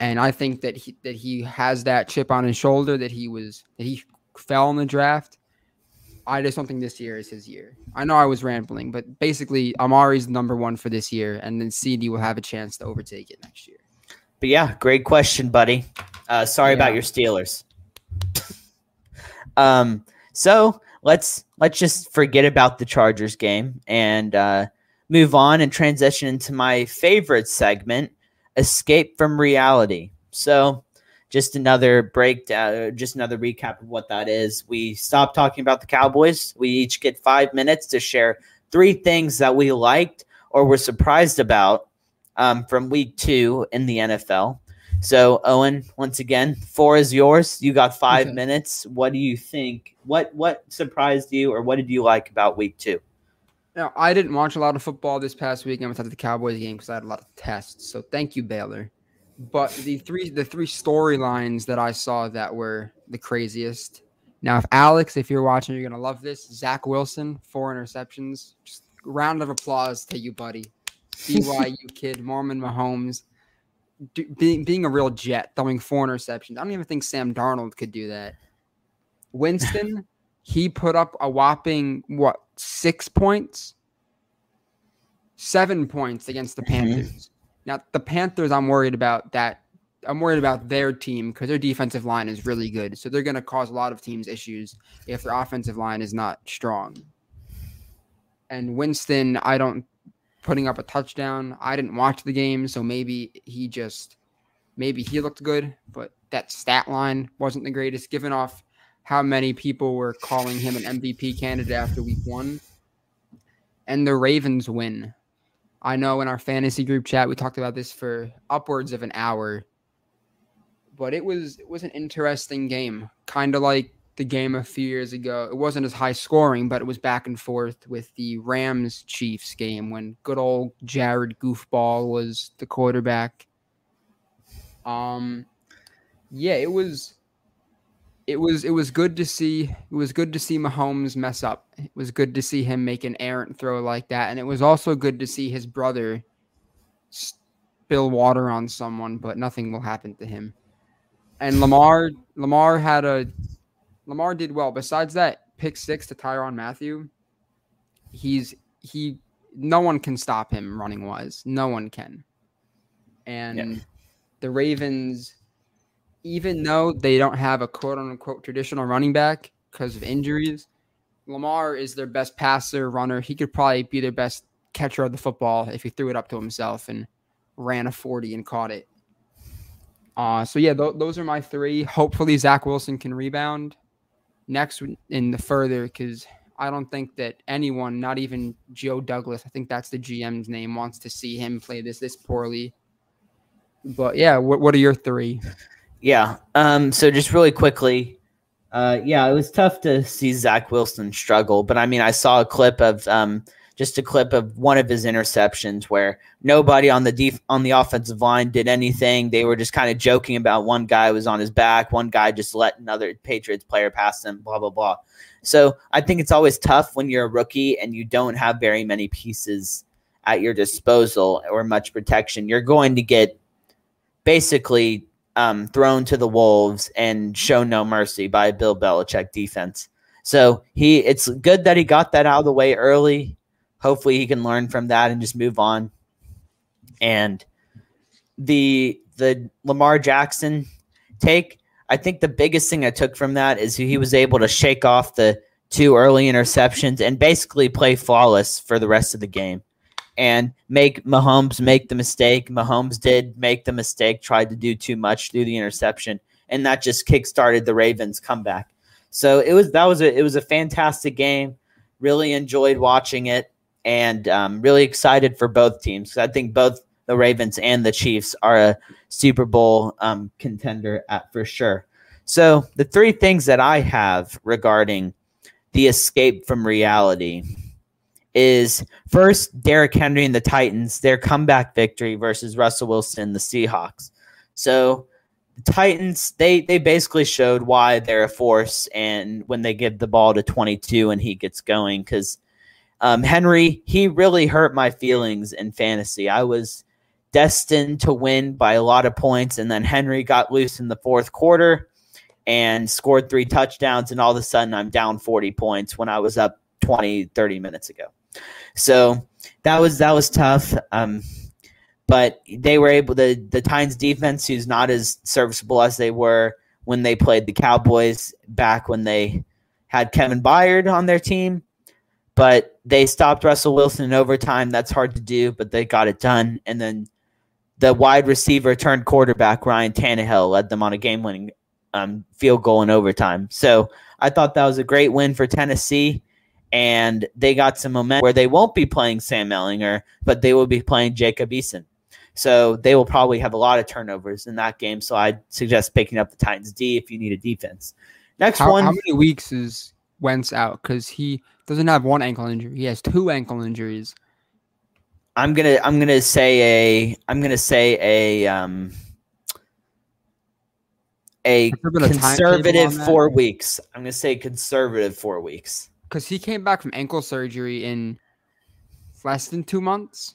And I think that he that he has that chip on his shoulder that he was that he fell in the draft. I just don't think this year is his year. I know I was rambling, but basically Amari's number one for this year, and then CeeDee will have a chance to overtake it next year. But yeah, great question, buddy. Uh, sorry yeah. about your Steelers. um, so let's let's just forget about the Chargers game and uh, move on and transition into my favorite segment, escape from reality. So just another breakdown, just another recap of what that is. We stop talking about the Cowboys. We each get five minutes to share three things that we liked or were surprised about um, from week two in the NFL. So, Owen, once again, four is yours. You got five okay. minutes. What do you think? What what surprised you, or what did you like about week two? Now, I didn't watch a lot of football this past week. I'm besides the Cowboys game because I had a lot of tests. So, thank you, Baylor. But the three the three storylines that I saw that were the craziest. Now, if Alex, if you're watching, you're gonna love this. Zach Wilson, four interceptions. Just round of applause to you, buddy. BYU kid, Mormon Mahomes, do, being being a real jet, throwing four interceptions. I don't even think Sam Darnold could do that. Winston, he put up a whopping what six points, seven points against the mm-hmm. Panthers. Now the Panthers, I'm worried about that. I'm worried about their team because their defensive line is really good. So they're going to cause a lot of teams issues if their offensive line is not strong. And Winston, I don't putting up a touchdown. I didn't watch the game, so maybe he just maybe he looked good, but that stat line wasn't the greatest given off how many people were calling him an MVP candidate after week 1. And the Ravens win. I know in our fantasy group chat we talked about this for upwards of an hour. But it was it was an interesting game. Kind of like the game a few years ago. It wasn't as high scoring, but it was back and forth with the Rams Chiefs game when good old Jared Goofball was the quarterback. Um yeah, it was it was it was good to see it was good to see Mahomes mess up. It was good to see him make an errant throw like that, and it was also good to see his brother spill water on someone, but nothing will happen to him. And Lamar Lamar had a Lamar did well. Besides that pick six to Tyrann Mathieu, he's he no one can stop him running wise. No one can. And yeah. the Ravens even though they don't have a quote unquote traditional running back because of injuries, Lamar is their best passer, runner. He could probably be their best catcher of the football if he threw it up to himself and ran a 40 and caught it. Uh, so, yeah, th- those are my three. Hopefully, Zach Wilson can rebound next in the further because I don't think that anyone, not even Joe Douglas, I think that's the GM's name, wants to see him play this this poorly. But yeah, what, what are your three? Yeah. Um, so just really quickly, uh, yeah, it was tough to see Zach Wilson struggle, but I mean, I saw a clip of um, just a clip of one of his interceptions where nobody on the def- on the offensive line did anything. They were just kind of joking about one guy was on his back, one guy just let another Patriots player pass him, blah blah blah. So I think it's always tough when you're a rookie and you don't have very many pieces at your disposal or much protection. You're going to get basically um, thrown to the wolves and shown no mercy by Bill Belichick defense. So he, it's good that he got that out of the way early. Hopefully, he can learn from that and just move on. And the the Lamar Jackson take, I think the biggest thing I took from that is he was able to shake off the two early interceptions and basically play flawless for the rest of the game and make Mahomes make the mistake. Mahomes did make the mistake, tried to do too much through the interception, and that just kickstarted the Ravens' comeback. So it was that was a it was a fantastic game. Really enjoyed watching it, and um, really excited for both teams. I think both the Ravens and the Chiefs are a Super Bowl um, contender at for sure. So the three things that I have regarding the escape from reality is first Derrick Henry and the Titans, their comeback victory versus Russell Wilson, the Seahawks. So the Titans, they they basically showed why they're a force, and when they give the ball to 22 and he gets going, because um, Henry he really hurt my feelings in fantasy. I was destined to win by a lot of points, and then Henry got loose in the fourth quarter and scored three touchdowns, and all of a sudden I'm down 40 points when I was up 20, 30 minutes ago. So that was that was tough. Um, but they were able to the Titans defense, who's not as serviceable as they were when they played the Cowboys back when they had Kevin Byard on their team. But they stopped Russell Wilson in overtime. That's hard to do, but they got it done. And then the wide receiver turned quarterback Ryan Tannehill led them on a game winning um, field goal in overtime. So I thought that was a great win for Tennessee. And they got some momentum where they won't be playing Sam Ehlinger, but they will be playing Jacob Eason. So they will probably have a lot of turnovers in that game. So I'd suggest picking up the Titans D if you need a defense. Next how, one. How many weeks is Wentz out? Because he doesn't have one ankle injury. He has two ankle injuries. I'm gonna I'm gonna say a I'm gonna say a um a conservative four weeks. I'm gonna say conservative four weeks because he came back from ankle surgery in less than two months.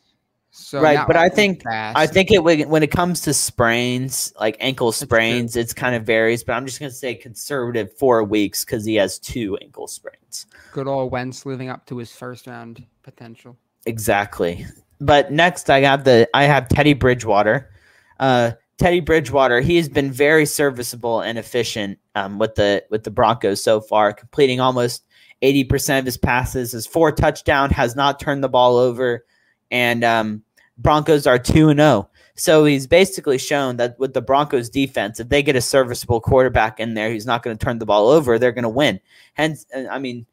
So right, but I think fast. I think it when it comes to sprains, like ankle sprains, it's kind of varies. But I'm just gonna say conservative four weeks because he has two ankle sprains. Good old Wentz living up to his first round potential. Exactly. But next, I have the I have Teddy Bridgewater. Uh, Teddy Bridgewater, he has been very serviceable and efficient um, with the with the Broncos so far, completing almost 80% of his passes. His four touchdown has not turned the ball over, and um, Broncos are two and zero. Oh. So he's basically shown that with the Broncos defense, if they get a serviceable quarterback in there, he's not going to turn the ball over. They're going to win. Hence, uh, I mean,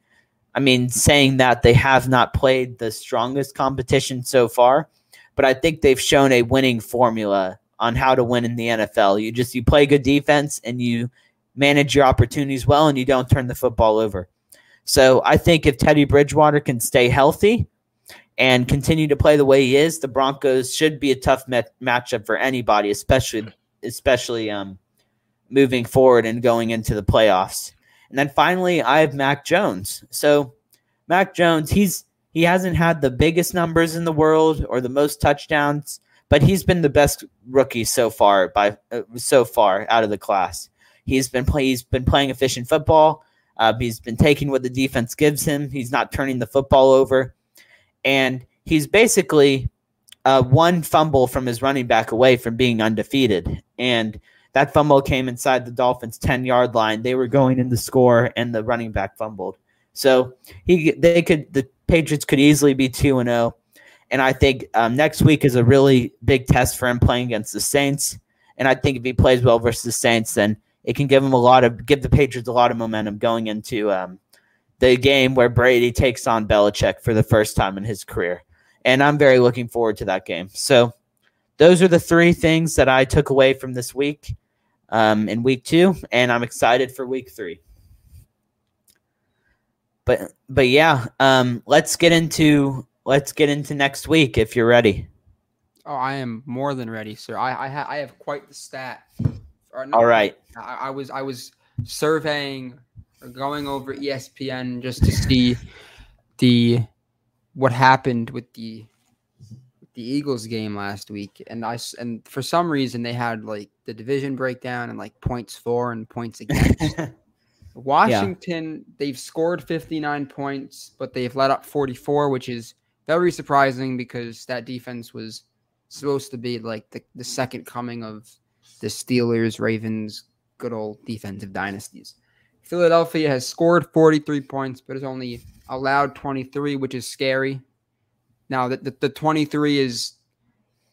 I mean, saying that they have not played the strongest competition so far, but I think they've shown a winning formula on how to win in the NFL. You just you play good defense and you manage your opportunities well and you don't turn the football over. So I think if Teddy Bridgewater can stay healthy and continue to play the way he is, the Broncos should be a tough met- matchup for anybody, especially especially um, moving forward and going into the playoffs. And then finally, I have Mac Jones. So Mac Jones, he's he hasn't had the biggest numbers in the world or the most touchdowns, but he's been the best rookie so far by uh, so far out of the class. He's been play, he's been playing efficient football. Uh, he's been taking what the defense gives him. He's not turning the football over, and he's basically uh, one fumble from his running back away from being undefeated. And that fumble came inside the Dolphins' ten yard line. They were going in the score, and the running back fumbled. So he they could the Patriots could easily be two and zero. Oh. And I think um, next week is a really big test for him playing against the Saints. And I think if he plays well versus the Saints, then it can give him a lot of give the Patriots a lot of momentum going into um, the game where Brady takes on Belichick for the first time in his career. And I'm very looking forward to that game. So those are the three things that I took away from this week um, in week two, and I'm excited for week three. But but yeah, um, let's get into let's get into next week if you're ready. Oh, I am more than ready, sir. I I, ha- I have quite the stat. All right. I, I, was I was surveying or going over ESPN just to see the what happened with the the Eagles game last week, and I and for some reason they had like the division breakdown and like points for and points against. Washington, yeah. they've scored 59 points, but they've let up 44, which is very surprising because that defense was supposed to be like the, the second coming of the Steelers, Ravens, good old defensive dynasties. Philadelphia has scored 43 points, but has only allowed 23, which is scary. Now, the, the, the 23 is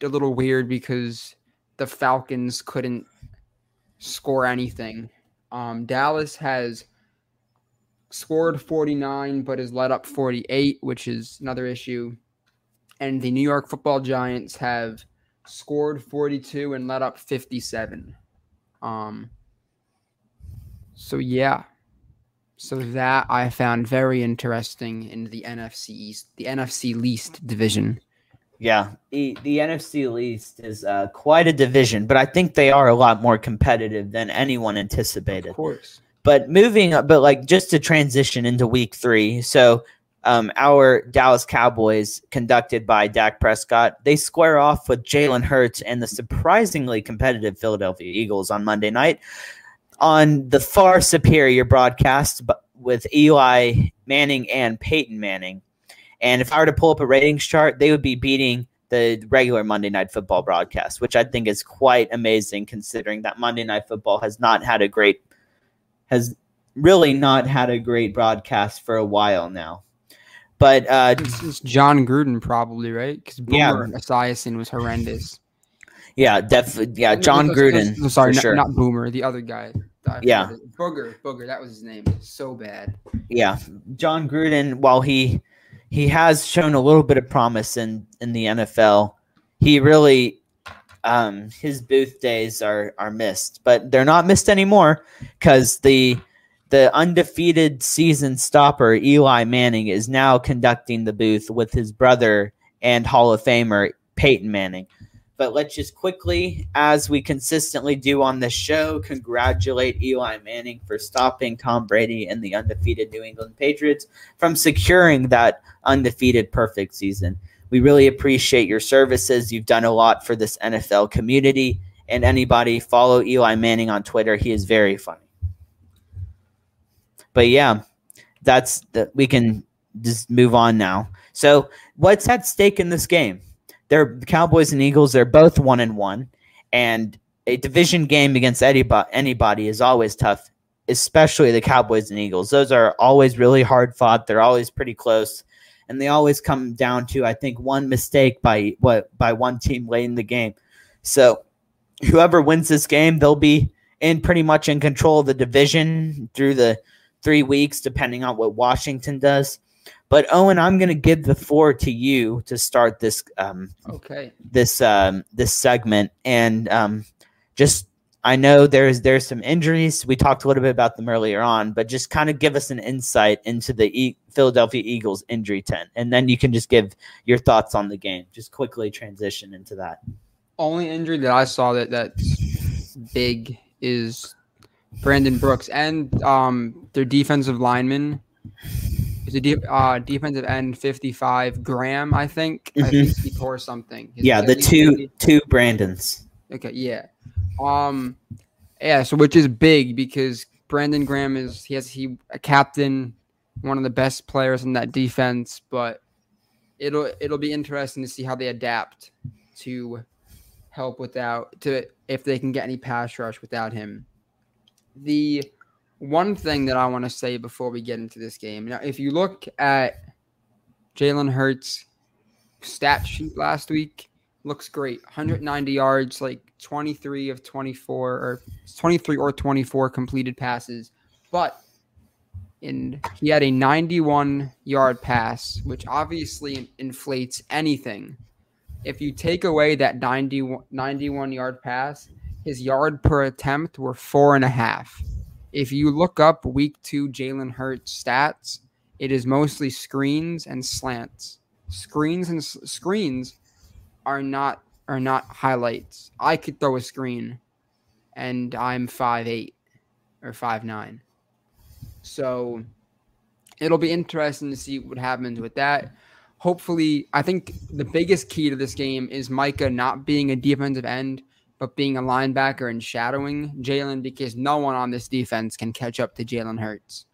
a little weird because the Falcons couldn't score anything. Um, Dallas has scored 49, but has let up 48, which is another issue. And the New York football Giants have scored 42 and let up 57. Um, so, yeah. So that I found very interesting in the NFC East, the NFC least division. Yeah, the, the NFC least is uh, quite a division, but I think they are a lot more competitive than anyone anticipated. Of course. But moving, but like just to transition into week three. So um, our Dallas Cowboys, conducted by Dak Prescott, they square off with Jalen Hurts and the surprisingly competitive Philadelphia Eagles on Monday night on the far superior broadcast with Eli Manning and Peyton Manning. And if I were to pull up a ratings chart, they would be beating the regular Monday Night Football broadcast, which I think is quite amazing considering that Monday Night Football has not had a great has really not had a great broadcast for a while now. But uh, it's, Jon Gruden probably right because Boomer yeah. Esiason was horrendous. Yeah, definitely. Yeah, Jon Gruden. No, sorry, not, sure. not Boomer. The other guy. Yeah, Booger. Booger. That was his name. So bad. Yeah, Jon Gruden. While he he has shown a little bit of promise in in the NFL, he really um his booth days are are missed, but they're not missed anymore because the the undefeated season stopper Eli Manning is now conducting the booth with his brother and Hall of Famer Peyton Manning. But let's just quickly, as we consistently do on this show, congratulate Eli Manning for stopping Tom Brady and the undefeated New England Patriots from securing that undefeated perfect season. We really appreciate your services. You've done a lot for this NFL community. And anybody follow Eli Manning on Twitter. He is very funny. But yeah, that's that we can just move on now. So what's at stake in this game? They're the Cowboys and Eagles. They're both one and one, and a division game against anybody, anybody is always tough, especially the Cowboys and Eagles. Those are always really hard fought. They're always pretty close, and they always come down to I think one mistake by what by one team late in the game. So whoever wins this game, they'll be in pretty much in control of the division through the three weeks, depending on what Washington does. But Owen, I'm going to give the floor to you to start this. Um, okay. This um, this segment, and um, just I know there's there's some injuries. We talked a little bit about them earlier on, but just kind of give us an insight into the e- Philadelphia Eagles injury tent, and then you can just give your thoughts on the game. Just quickly transition into that. Only injury that I saw that that's big is Brandon Brooks and um, their defensive lineman is a de- uh, defensive end 55 Graham, I think. Mm-hmm. I think he tore something. His yeah, the two two Brandons. Okay, yeah. Um yeah, so which is big because Brandon Graham is he has he a captain, one of the best players in that defense, but it'll it'll be interesting to see how they adapt to help without to if they can get any pass rush without him. The one thing that I want to say before we get into this game. Now, if you look at Jalen Hurts' stat sheet last week, looks great. 190 yards, like 23 of 24 or 23 or 24 completed passes. But in he had a 91 yard pass, which obviously inflates anything. If you take away that 90, 91 yard pass, his yard per attempt were four and a half. If you look up week two Jalen Hurts stats, it is mostly screens and slants. Screens and s- screens are not are not highlights. I could throw a screen, and I'm five eight or five nine. So it'll be interesting to see what happens with that. Hopefully, I think the biggest key to this game is Micah not being a defensive end but being a linebacker and shadowing Jalen because no one on this defense can catch up to Jalen Hurts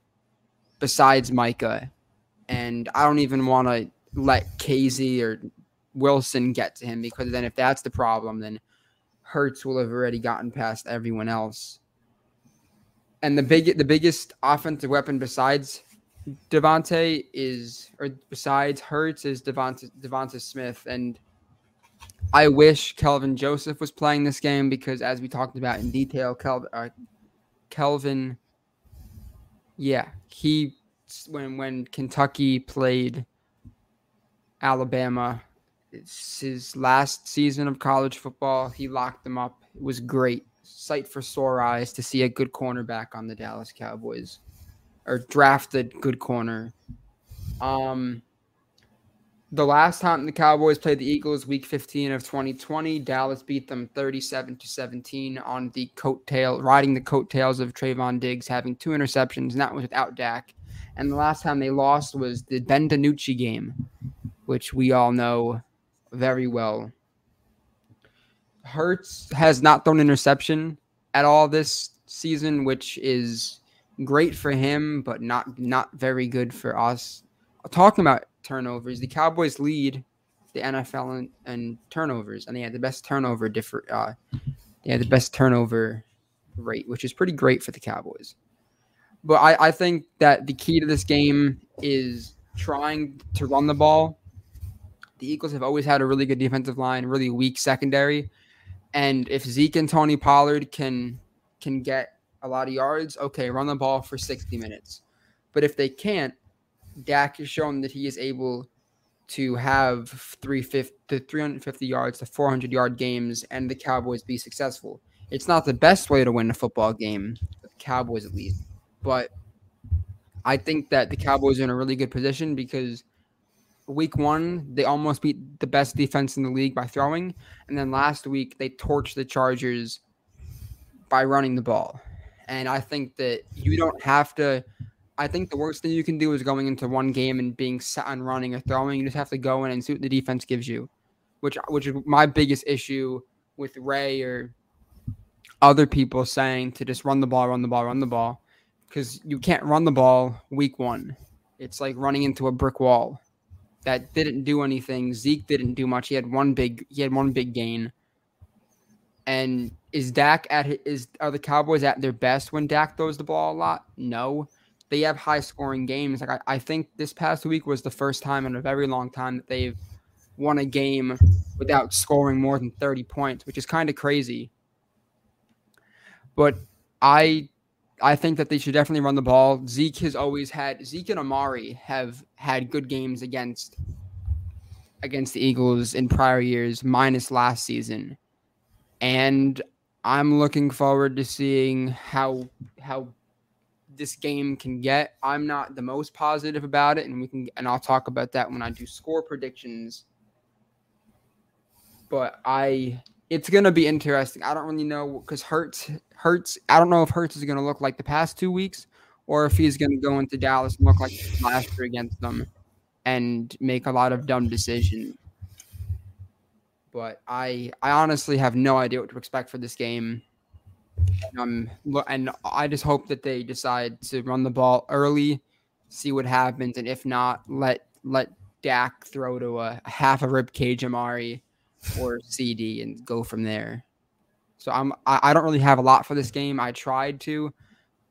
besides Micah. And I don't even want to let Kazee or Wilson get to him because then if that's the problem, then Hurts will have already gotten past everyone else. And the big the biggest offensive weapon besides Devontae is or besides Hurts is Devonta Devonta Smith. And I wish Kelvin Joseph was playing this game because, as we talked about in detail, Kel, uh, Kelvin, yeah, he when when Kentucky played Alabama, it's his last season of college football. He locked them up. It was great. Sight for sore eyes to see a good cornerback on the Dallas Cowboys, or drafted good corner. Um, the last time the Cowboys played the Eagles, Week 15 of 2020, Dallas beat them 37 to 17 on the coattail, riding the coattails of Trevon Diggs having two interceptions, and that was without Dak. And the last time they lost was the Ben DiNucci game, which we all know very well. Hurts has not thrown an interception at all this season, which is great for him, but not not very good for us. Talking about turnovers. The Cowboys lead the NFL in, in turnovers, and they had the best turnover differ. Uh, they had the best turnover rate, which is pretty great for the Cowboys. But I, I think that the key to this game is trying to run the ball. The Eagles have always had a really good defensive line, really weak secondary, And if Zeke and Tony Pollard can can get a lot of yards, okay, run the ball for 60 minutes. But if they can't, Dak has shown that he is able to have 350 to 350 yards to 400 yard games and the Cowboys be successful. It's not the best way to win a football game, the Cowboys at least, but I think that the Cowboys are in a really good position because week one they almost beat the best defense in the league by throwing, and then last week they torched the Chargers by running the ball. And I think that you don't have to I think the worst thing you can do is going into one game and being set on running or throwing. You just have to go in and see what the defense gives you, which which is my biggest issue with Ray or other people saying to just run the ball, run the ball, run the ball, because you can't run the ball week one. It's like running into a brick wall. That didn't do anything. Zeke didn't do much. He had one big he had one big gain. And is Dak at is are the Cowboys at their best when Dak throws the ball a lot? No they have high scoring games. Like I, I think this past week was the first time in a very long time that they've won a game without scoring more than 30 points, which is kind of crazy. But I I think that they should definitely run the ball. Zeke has always had Zeke and Amari have had good games against against the Eagles in prior years, minus last season. And I'm looking forward to seeing how how this game can get. I'm not the most positive about it, and we can and I'll talk about that when I do score predictions. But I it's gonna be interesting. I don't really know because Hurts Hurts. I don't know if Hurts is gonna look like the past two weeks, or if he's gonna go into Dallas and look like last year against them, and make a lot of dumb decisions. But I I honestly have no idea what to expect for this game. Um, and I just hope that they decide to run the ball early, see what happens, and if not, let let Dak throw to a, half a rib cage Amari or CeeDee and go from there. So I'm I, I don't really have a lot for this game. I tried to,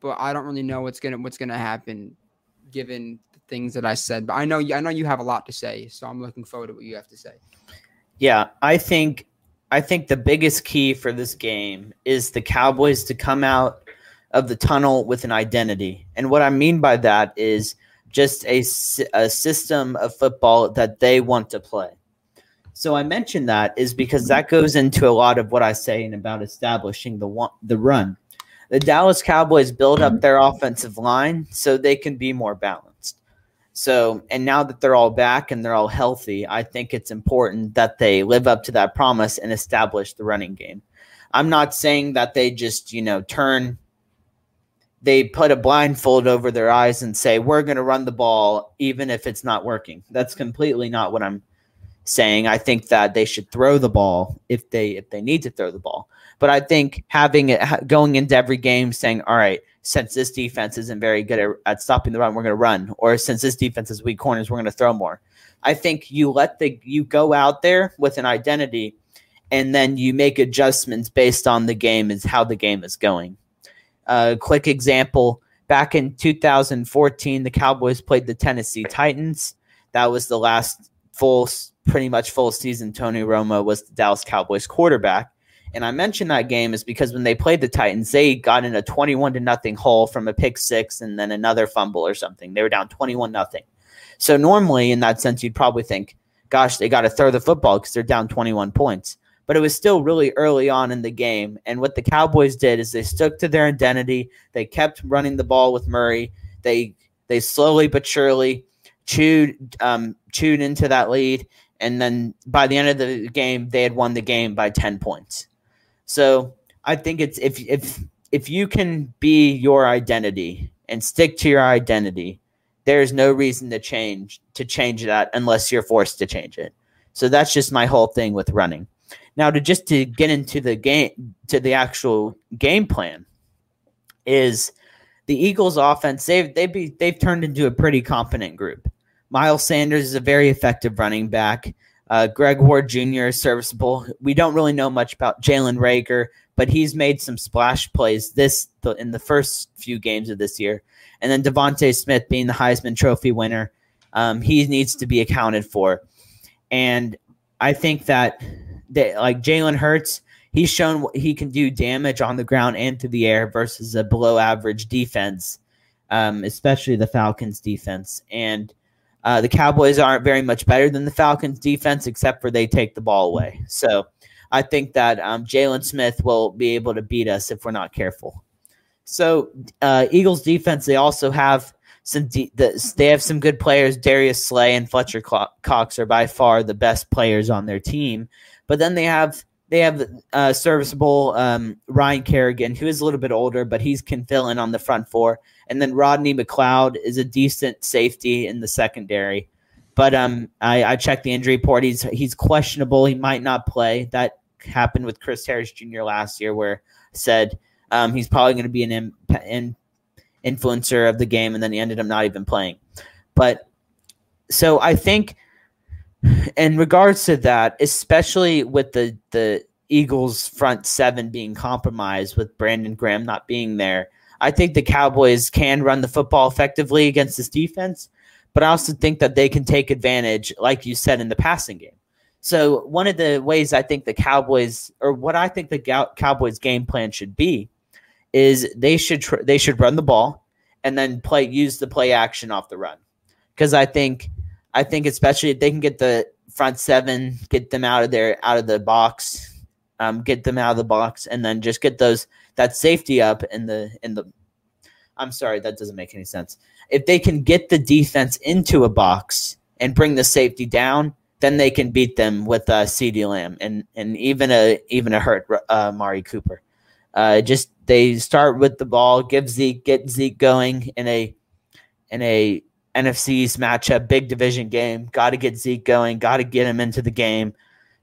but I don't really know what's gonna what's gonna happen given the things that I said. But I know I know you have a lot to say, so I'm looking forward to what you have to say. Yeah, I think I think the biggest key for this game is the Cowboys to come out of the tunnel with an identity. And what I mean by that is just a, a system of football that they want to play. So I mention that is because that goes into a lot of what I say and about establishing the the run. The Dallas Cowboys build up their offensive line so they can be more balanced. So, and now that they're all back and they're all healthy, I think it's important that they live up to that promise and establish the running game. I'm not saying that they just, you know, turn, they put a blindfold over their eyes and say, we're going to run the ball even if it's not working. That's completely not what I'm saying. I think that they should throw the ball if they if they need to throw the ball. But I think having it going into every game saying, all right, since this defense isn't very good at, at stopping the run, we're going to run. Or since this defense is weak corners, we're going to throw more. I think you let the you go out there with an identity, and then you make adjustments based on the game is how the game is going. A uh, quick example: back in 2014, the Cowboys played the Tennessee Titans. That was the last full, pretty much full season. Tony Romo was the Dallas Cowboys quarterback. And I mentioned that game is because when they played the Titans, they got in a 21 to nothing hole from a pick six and then another fumble or something. They were down 21 nothing. So normally in that sense, you'd probably think, gosh, they got to throw the football because they're down 21 points. But it was still really early on in the game. And what the Cowboys did is they stuck to their identity. They kept running the ball with Murray. They they slowly but surely chewed um, chewed into that lead. And then by the end of the game, they had won the game by 10 points. So I think it's if if if you can be your identity and stick to your identity, there's no reason to change to change that unless you're forced to change it. So that's just my whole thing with running. Now to just to get into the game to the actual game plan is the Eagles offense they've they've be, they've turned into a pretty competent group. Miles Sanders is a very effective running back. Uh, Greg Ward Jr. is serviceable. We don't really know much about Jalen Reagor, but he's made some splash plays this in the first few games of this year. And then DeVonta Smith being the Heisman Trophy winner, um, he needs to be accounted for. And I think that, that like Jalen Hurts, he's shown what he can do damage on the ground and through the air versus a below average defense, um, especially the Falcons defense. And uh, the Cowboys aren't very much better than the Falcons defense, except for they take the ball away. So I think that um, Jaylon Smith will be able to beat us if we're not careful. So uh, Eagles defense, they also have some de- the, they have some good players. Darius Slay and Fletcher Cox are by far the best players on their team. But then they have they have uh, serviceable um, Ryan Kerrigan, who is a little bit older, but he's can fill in on the front four. And then Rodney McLeod is a decent safety in the secondary. But um, I, I checked the injury report. He's he's questionable. He might not play. That happened with Chris Harris Jr. last year, where said um, he's probably going to be an in, in, influencer of the game, and then he ended up not even playing. But so I think in regards to that, especially with the the Eagles front seven being compromised with Brandon Graham not being there, I think the Cowboys can run the football effectively against this defense, but I also think that they can take advantage, like you said, in the passing game. So one of the ways I think the Cowboys, or what I think the Cowboys game plan should be, is they should tr- they should run the ball and then play use the play action off the run, because I think I think especially if they can get the front seven, get them out of there, out of the box, um, get them out of the box, and then just get those that safety up in the in the. I'm sorry, that doesn't make any sense. If they can get the defense into a box and bring the safety down, then they can beat them with uh, CeeDee Lamb and and even a even a hurt uh, Mari Cooper. Uh, just they start with the ball, give Zeke get Zeke going in a in a NFC East matchup, big division game. Got to get Zeke going. Got to get him into the game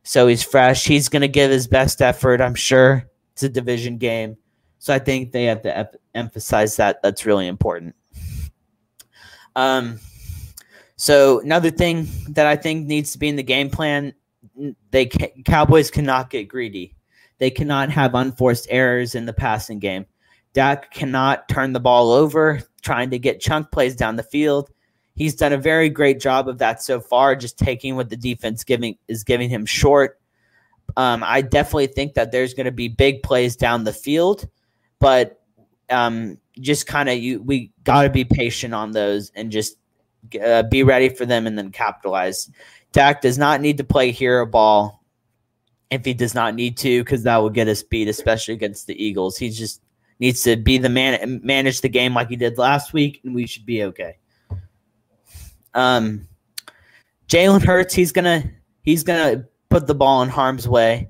so he's fresh. He's going to give his best effort, I'm sure. It's a division game. So I think they have to emphasize that. That's really important. Um, so another thing that I think needs to be in the game plan, they Cowboys cannot get greedy. They cannot have unforced errors in the passing game. Dak cannot turn the ball over trying to get chunk plays down the field. He's done a very great job of that so far, just taking what the defense giving is giving him short. Um, I definitely think that there's going to be big plays down the field, but um, just kind of you we got to be patient on those and just uh, be ready for them and then capitalize. Dak does not need to play hero ball if he does not need to because that will get us beat, especially against the Eagles. He just needs to be the man, and manage the game like he did last week, and we should be okay. Um, Jalen Hurts, he's gonna he's gonna put the ball in harm's way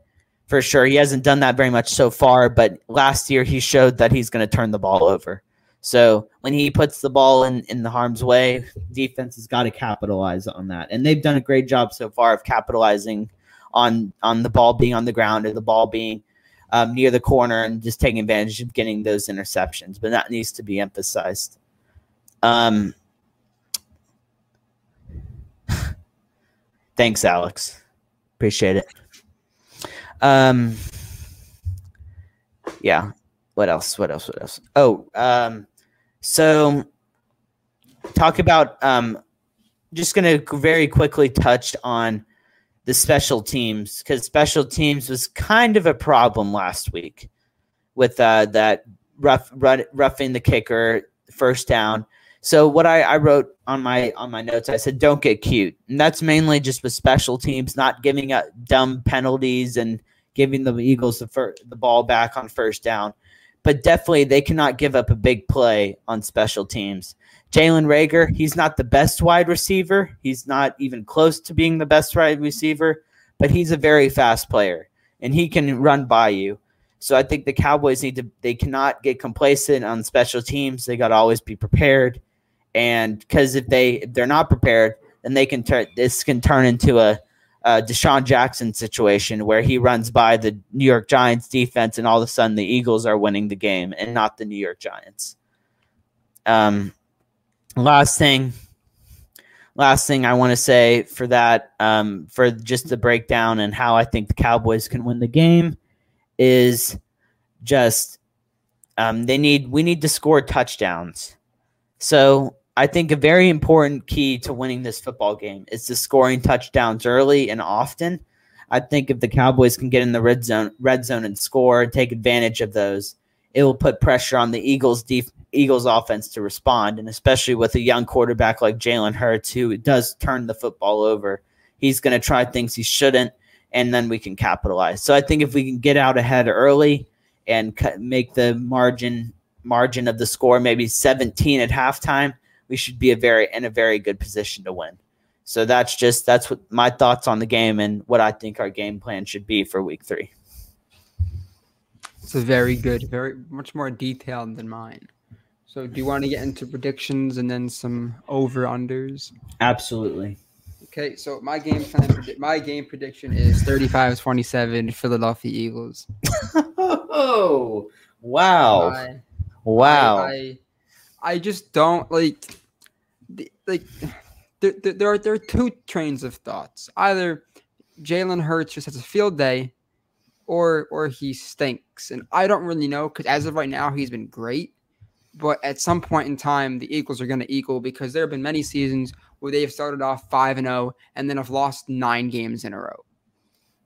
for sure. He hasn't done that very much so far, but last year he showed that he's gonna turn the ball over. So when he puts the ball in, in the harm's way, defense has got to capitalize on that. And they've done a great job so far of capitalizing on on the ball being on the ground or the ball being um, near the corner and just taking advantage of getting those interceptions. But that needs to be emphasized. Um, Thanks, Alex. Appreciate it. Um, yeah. What else? What else? What else? Oh, um, so talk about um, just going to very quickly touch on the special teams because special teams was kind of a problem last week with uh, that rough run, roughing the kicker first down. So what I, I wrote on my on my notes, I said, "Don't get cute," and that's mainly just with special teams not giving up dumb penalties and giving the Eagles the fir- the ball back on first down. But definitely, they cannot give up a big play on special teams. Jalen Reagor, he's not the best wide receiver. He's not even close to being the best wide receiver, but he's a very fast player and he can run by you. So I think the Cowboys need to they cannot get complacent on special teams. They got to always be prepared and because if they if they're not prepared, then they can turn this can turn into a, a DeSean Jackson situation where he runs by the New York Giants defense, and all of a sudden the Eagles are winning the game and not the New York Giants. Um, last thing, last thing I want to say for that, um, for just the breakdown and how I think the Cowboys can win the game is just um, they need we need to score touchdowns. So I think a very important key to winning this football game is the scoring touchdowns early and often. I think if the Cowboys can get in the red zone, red zone and score and take advantage of those, it will put pressure on the Eagles def- Eagles offense to respond, and especially with a young quarterback like Jalen Hurts who does turn the football over, he's going to try things he shouldn't, and then we can capitalize. So I think if we can get out ahead early and cut, make the margin margin of the score maybe 17 at halftime, we should be a very in a very good position to win. So that's just that's what my thoughts on the game and what I think our game plan should be for week 3. It's a very good, very much more detailed than mine. So, do you want to get into predictions and then some over unders? Absolutely. Okay, so my game plan, my game prediction is 35-27 Philadelphia Eagles. oh, wow. I, wow. I, I, I just don't like like there, there, are there are two trains of thoughts. Either Jalen Hurts just has a field day or or he stinks. And I don't really know because as of right now, he's been great. But at some point in time, the Eagles are going to equal because there have been many seasons where they have started off five and zero and then have lost nine games in a row.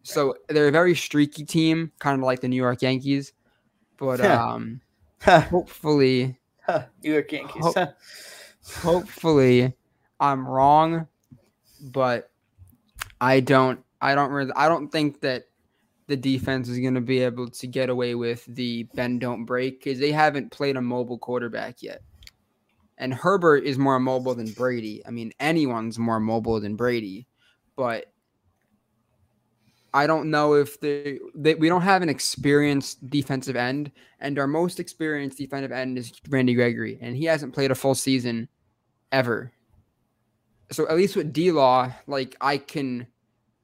So they're a very streaky team, kind of like the New York Yankees. But um, hopefully, New York Yankees. Ho- hopefully, I'm wrong, but I don't. I don't really. I don't think that the defense is going to be able to get away with the bend don't break because they haven't played a mobile quarterback yet. And Herbert is more mobile than Brady. I mean, anyone's more mobile than Brady, but I don't know if they, they we don't have an experienced defensive end, and our most experienced defensive end is Randy Gregory, and he hasn't played a full season ever. So at least with D Law, like I can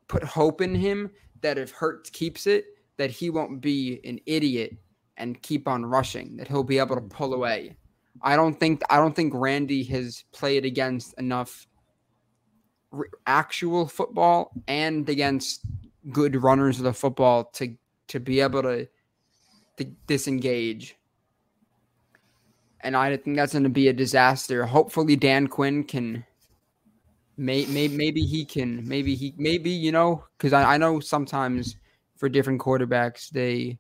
put hope in him that if Hurts keeps it, that he won't be an idiot and keep on rushing, that he'll be able to pull away. I don't think I don't think Randy has played against enough actual football and against good runners of the football to to be able to to disengage. And I think that's going to be a disaster. Hopefully Dan Quinn can May, may, maybe he can. Maybe he. Maybe you know, because I, I know sometimes for different quarterbacks they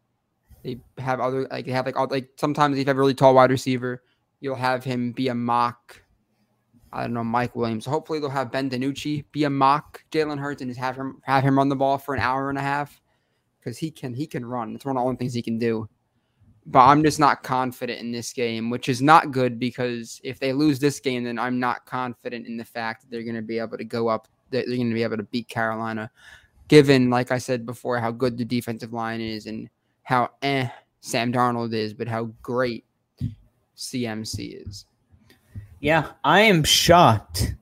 they have other like they have like all, like sometimes if you have a really tall wide receiver, you'll have him be a mock. I don't know Mike Williams. Hopefully they'll have Ben DiNucci be a mock Jalen Hurts and just have him have him run the ball for an hour and a half because he can he can run. It's one of the only things he can do but I'm just not confident in this game, which is not good because if they lose this game, then I'm not confident in the fact that they're going to be able to go up, they're going to be able to beat Carolina, given, like I said before, how good the defensive line is and how eh Sam Darnold is, but how great CMC is. Yeah, I am shocked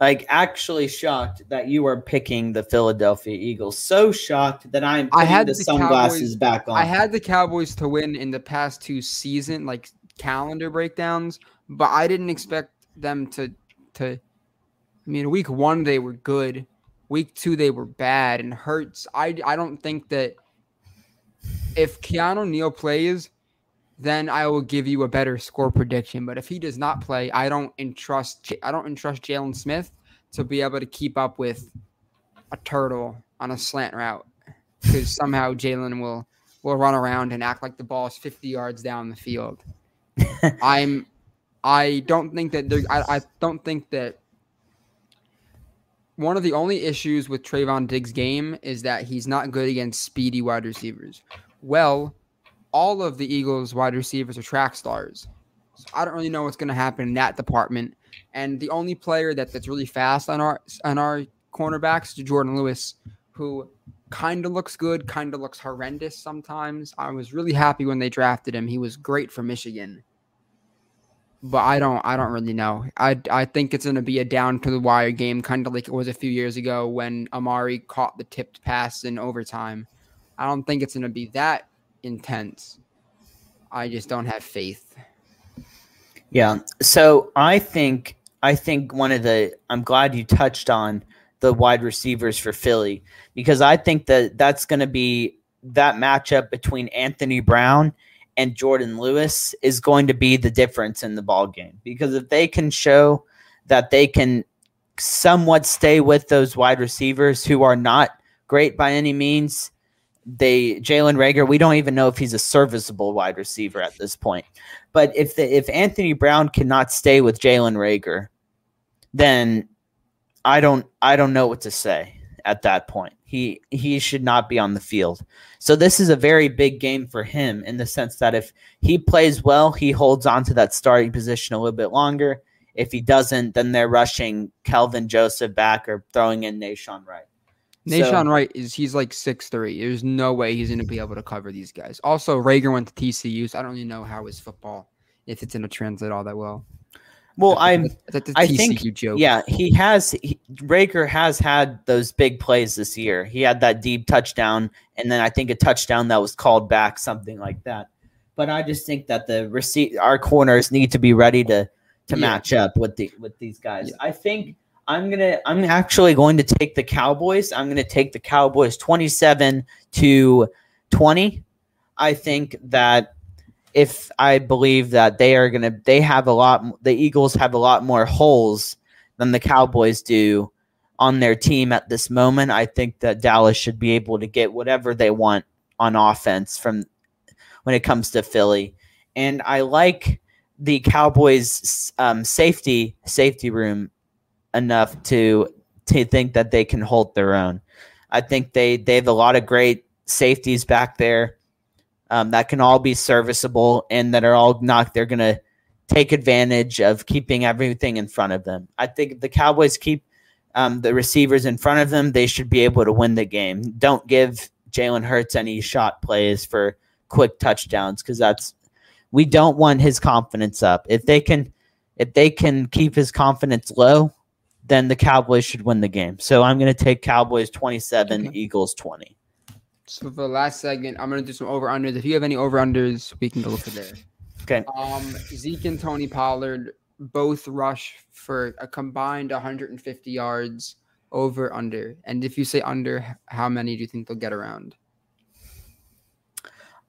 like actually shocked that you are picking the Philadelphia Eagles. So shocked that I'm putting I had the, the sunglasses Cowboys, back on. I had the Cowboys to win in the past two season like calendar breakdowns, but I didn't expect them to to I mean week 1 they were good. Week 2 they were bad and Hurts. I I don't think that if Keanu Neal plays then I will give you a better score prediction. But if he does not play, I don't entrust I don't entrust Jaylon Smith to be able to keep up with a turtle on a slant route because somehow Jalen will will run around and act like the ball is 50 yards down the field. I'm I don't think that there I, I don't think that one of the only issues with Trevon Diggs' game is that he's not good against speedy wide receivers. Well, all of the Eagles wide receivers are track stars. So I don't really know what's going to happen in that department. And the only player that, that's really fast on our on our cornerbacks is Jourdan Lewis, who kind of looks good, kind of looks horrendous sometimes. I was really happy when they drafted him. He was great for Michigan. But I don't I don't really know. I I think it's going to be a down to the wire game kind of like it was a few years ago when Amari caught the tipped pass in overtime. I don't think it's going to be that intense. I just don't have faith. Yeah. So I think I think one of the I'm glad you touched on the wide receivers for Philly because I think that that's going to be that matchup between Anthony Brown and Jourdan Lewis is going to be the difference in the ball game because if they can show that they can somewhat stay with those wide receivers who are not great by any means. They Jalen Reagor, we don't even know if he's a serviceable wide receiver at this point. But if the, if Anthony Brown cannot stay with Jalen Reagor, then I don't I don't know what to say at that point. He he should not be on the field. So this is a very big game for him in the sense that if he plays well, he holds on to that starting position a little bit longer. If he doesn't, then they're rushing Kelvin Joseph back or throwing in Nahshon Wright. Nahshon Wright is he's like six three. There's no way he's gonna be able to cover these guys. Also, Reagor went to TCU, so I don't really know how his football if it's gonna translate all that well. Well, I'm. That's a I TCU think- joke. Yeah, he has. He, Reagor has had those big plays this year. He had that deep touchdown, and then I think a touchdown that was called back, something like that. But I just think that the receipt, our corners need to be ready to to Yeah. match up with the with these guys. Yeah. I think I'm gonna. I'm actually going to take the Cowboys. I'm gonna take the Cowboys 27 to 20. I think that if I believe that they are gonna, they have a lot. The Eagles have a lot more holes than the Cowboys do on their team at this moment. I think that Dallas should be able to get whatever they want on offense from when it comes to Philly, and I like the Cowboys' um, safety safety room enough to to think that they can hold their own. I think they they have a lot of great safeties back there um, that can all be serviceable and that are all not they're gonna take advantage of keeping everything in front of them. I think if the Cowboys keep um, the receivers in front of them, they should be able to win the game. Don't give Jalen Hurts any shot plays for quick touchdowns because that's we don't want his confidence up. If they can if they can keep his confidence low, then the Cowboys should win the game. So I'm going to take Cowboys 27, Okay. Eagles 20. So for the last segment, I'm gonna do some over unders. If you have any over unders, we can go for there. Okay. Um, Zeke and Tony Pollard both rush for a combined 150 yards over under. And if you say under, how many do you think they'll get around?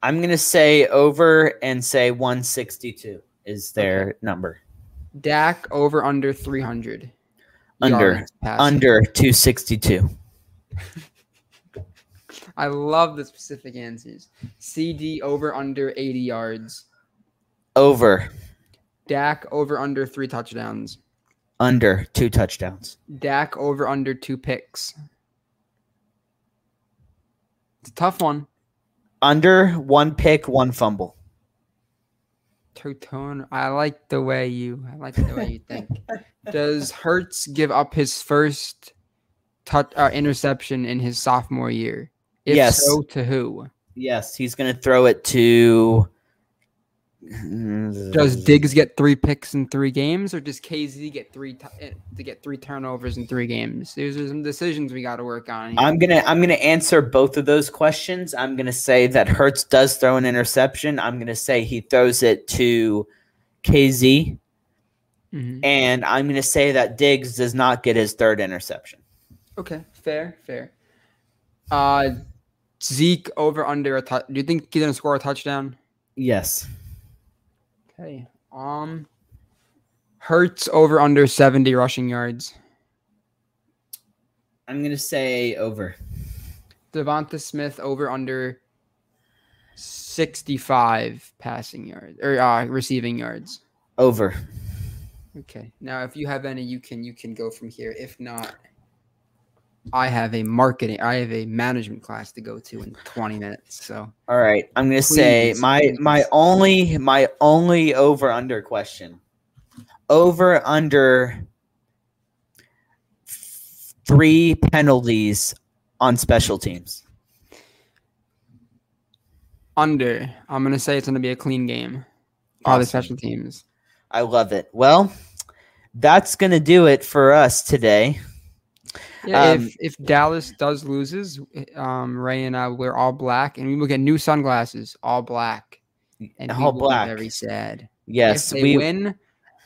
I'm going to say over and say 162 is their number. Dak over under 300. Under. Under 262. I love the specific answers. CeeDee over under 80 yards. Over. Dak over under three touchdowns. Under two touchdowns. Dak over under two picks. It's a tough one. Under one pick, one fumble. Totone. I like the way you. I like the way you think. Does Hurts give up his first touch uh, interception in his sophomore year? If Yes. so, to who? Yes, he's going to throw it to. Does Diggs get three picks in three games, or does Kazee get three t- eh, to get three turnovers in three games? These are some decisions we got to work on. here. I'm gonna I'm gonna answer both of those questions. I'm gonna say that Hurts does throw an interception. I'm gonna say he throws it to Kazee, Mhm. and I'm gonna say that Diggs does not get his third interception. Okay, fair, fair. Uh, Zeke over under a touch. Do you think he's gonna score a touchdown? Yes, Okay. Um, Hurts over under seventy rushing yards. I'm gonna say over. DeVonta Smith over under sixty-five passing yards or uh, receiving yards. Over. Okay. Now, if you have any, you can you can go from here. If not, I have a marketing. I have a management class to go to in twenty minutes. So All right. I'm gonna say Please, my my please. only my only over under question. Over under three penalties on special teams. under. I'm gonna say it's gonna be a clean game. All the special teams. I love it. Well, that's gonna do it for us today. Yeah, Um, if if Dallas does loses, um, Ray and I we're all black, and we will get new sunglasses, all black, and All black. very sad. Yes, if they we, win,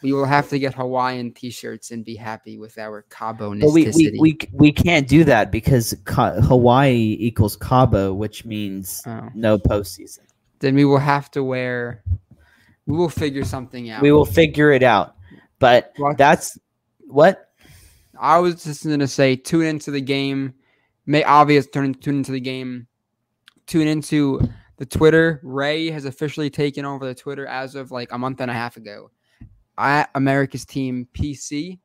we will have to get Hawaiian T-shirts and be happy with our Cabo but we, we, we we can't do that because Ca- Hawaii equals Cabo, which means Oh. no postseason. Then we will have to wear. We will figure something out. We will figure it out. But What? that's what I was just gonna say, tune into the game. May obvious turn tune into the game. Tune into the Twitter. Ray has officially taken over the Twitter as of like a month and a half ago. At America's Team PC,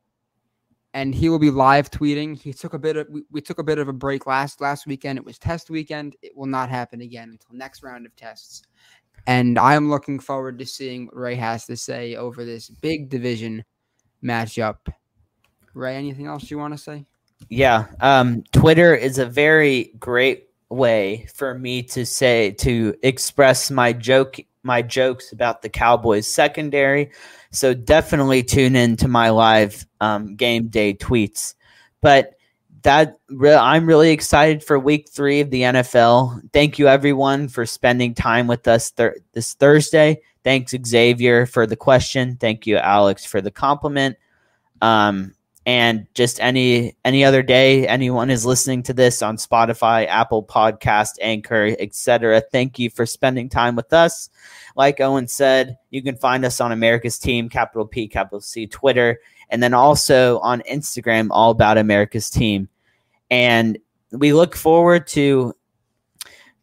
and he will be live tweeting. He took a bit of we, we took a bit of a break last last weekend. It was test weekend. It will not happen again until next round of tests. And I am looking forward to seeing what Ray has to say over this big division matchup. Ray, anything else you want to say? Yeah, um, Twitter is a very great way for me to say to express my joke my jokes about the Cowboys secondary. So definitely tune in to my live um, game day tweets. But that re- I'm really excited for week three of the NFL. Thank you everyone for spending time with us thir- this Thursday. Thanks Xavier for the question. Thank you Alex for the compliment. Um, and just any any other day anyone is listening to this on spotify apple podcast anchor etc thank you for spending time with us. Like owen said you can find us on america's team capital p capital c twitter and then also on instagram all about america's team. And we look forward to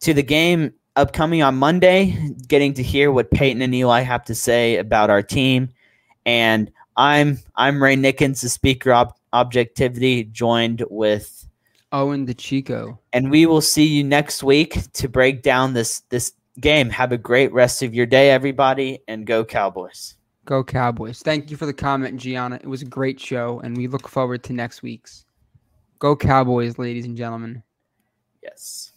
to the game upcoming on monday getting to hear what peyton and eli have to say about our team. And I'm I'm Ray Nickens, the speaker of objectivity, joined with Owen the Chico, and we will see you next week to break down this this game. Have a great rest of your day, everybody, and go Cowboys. Go Cowboys! Thank you for the comment, Gianna. It was a great show, and we look forward to next week's. Go Cowboys, ladies and gentlemen. Yes.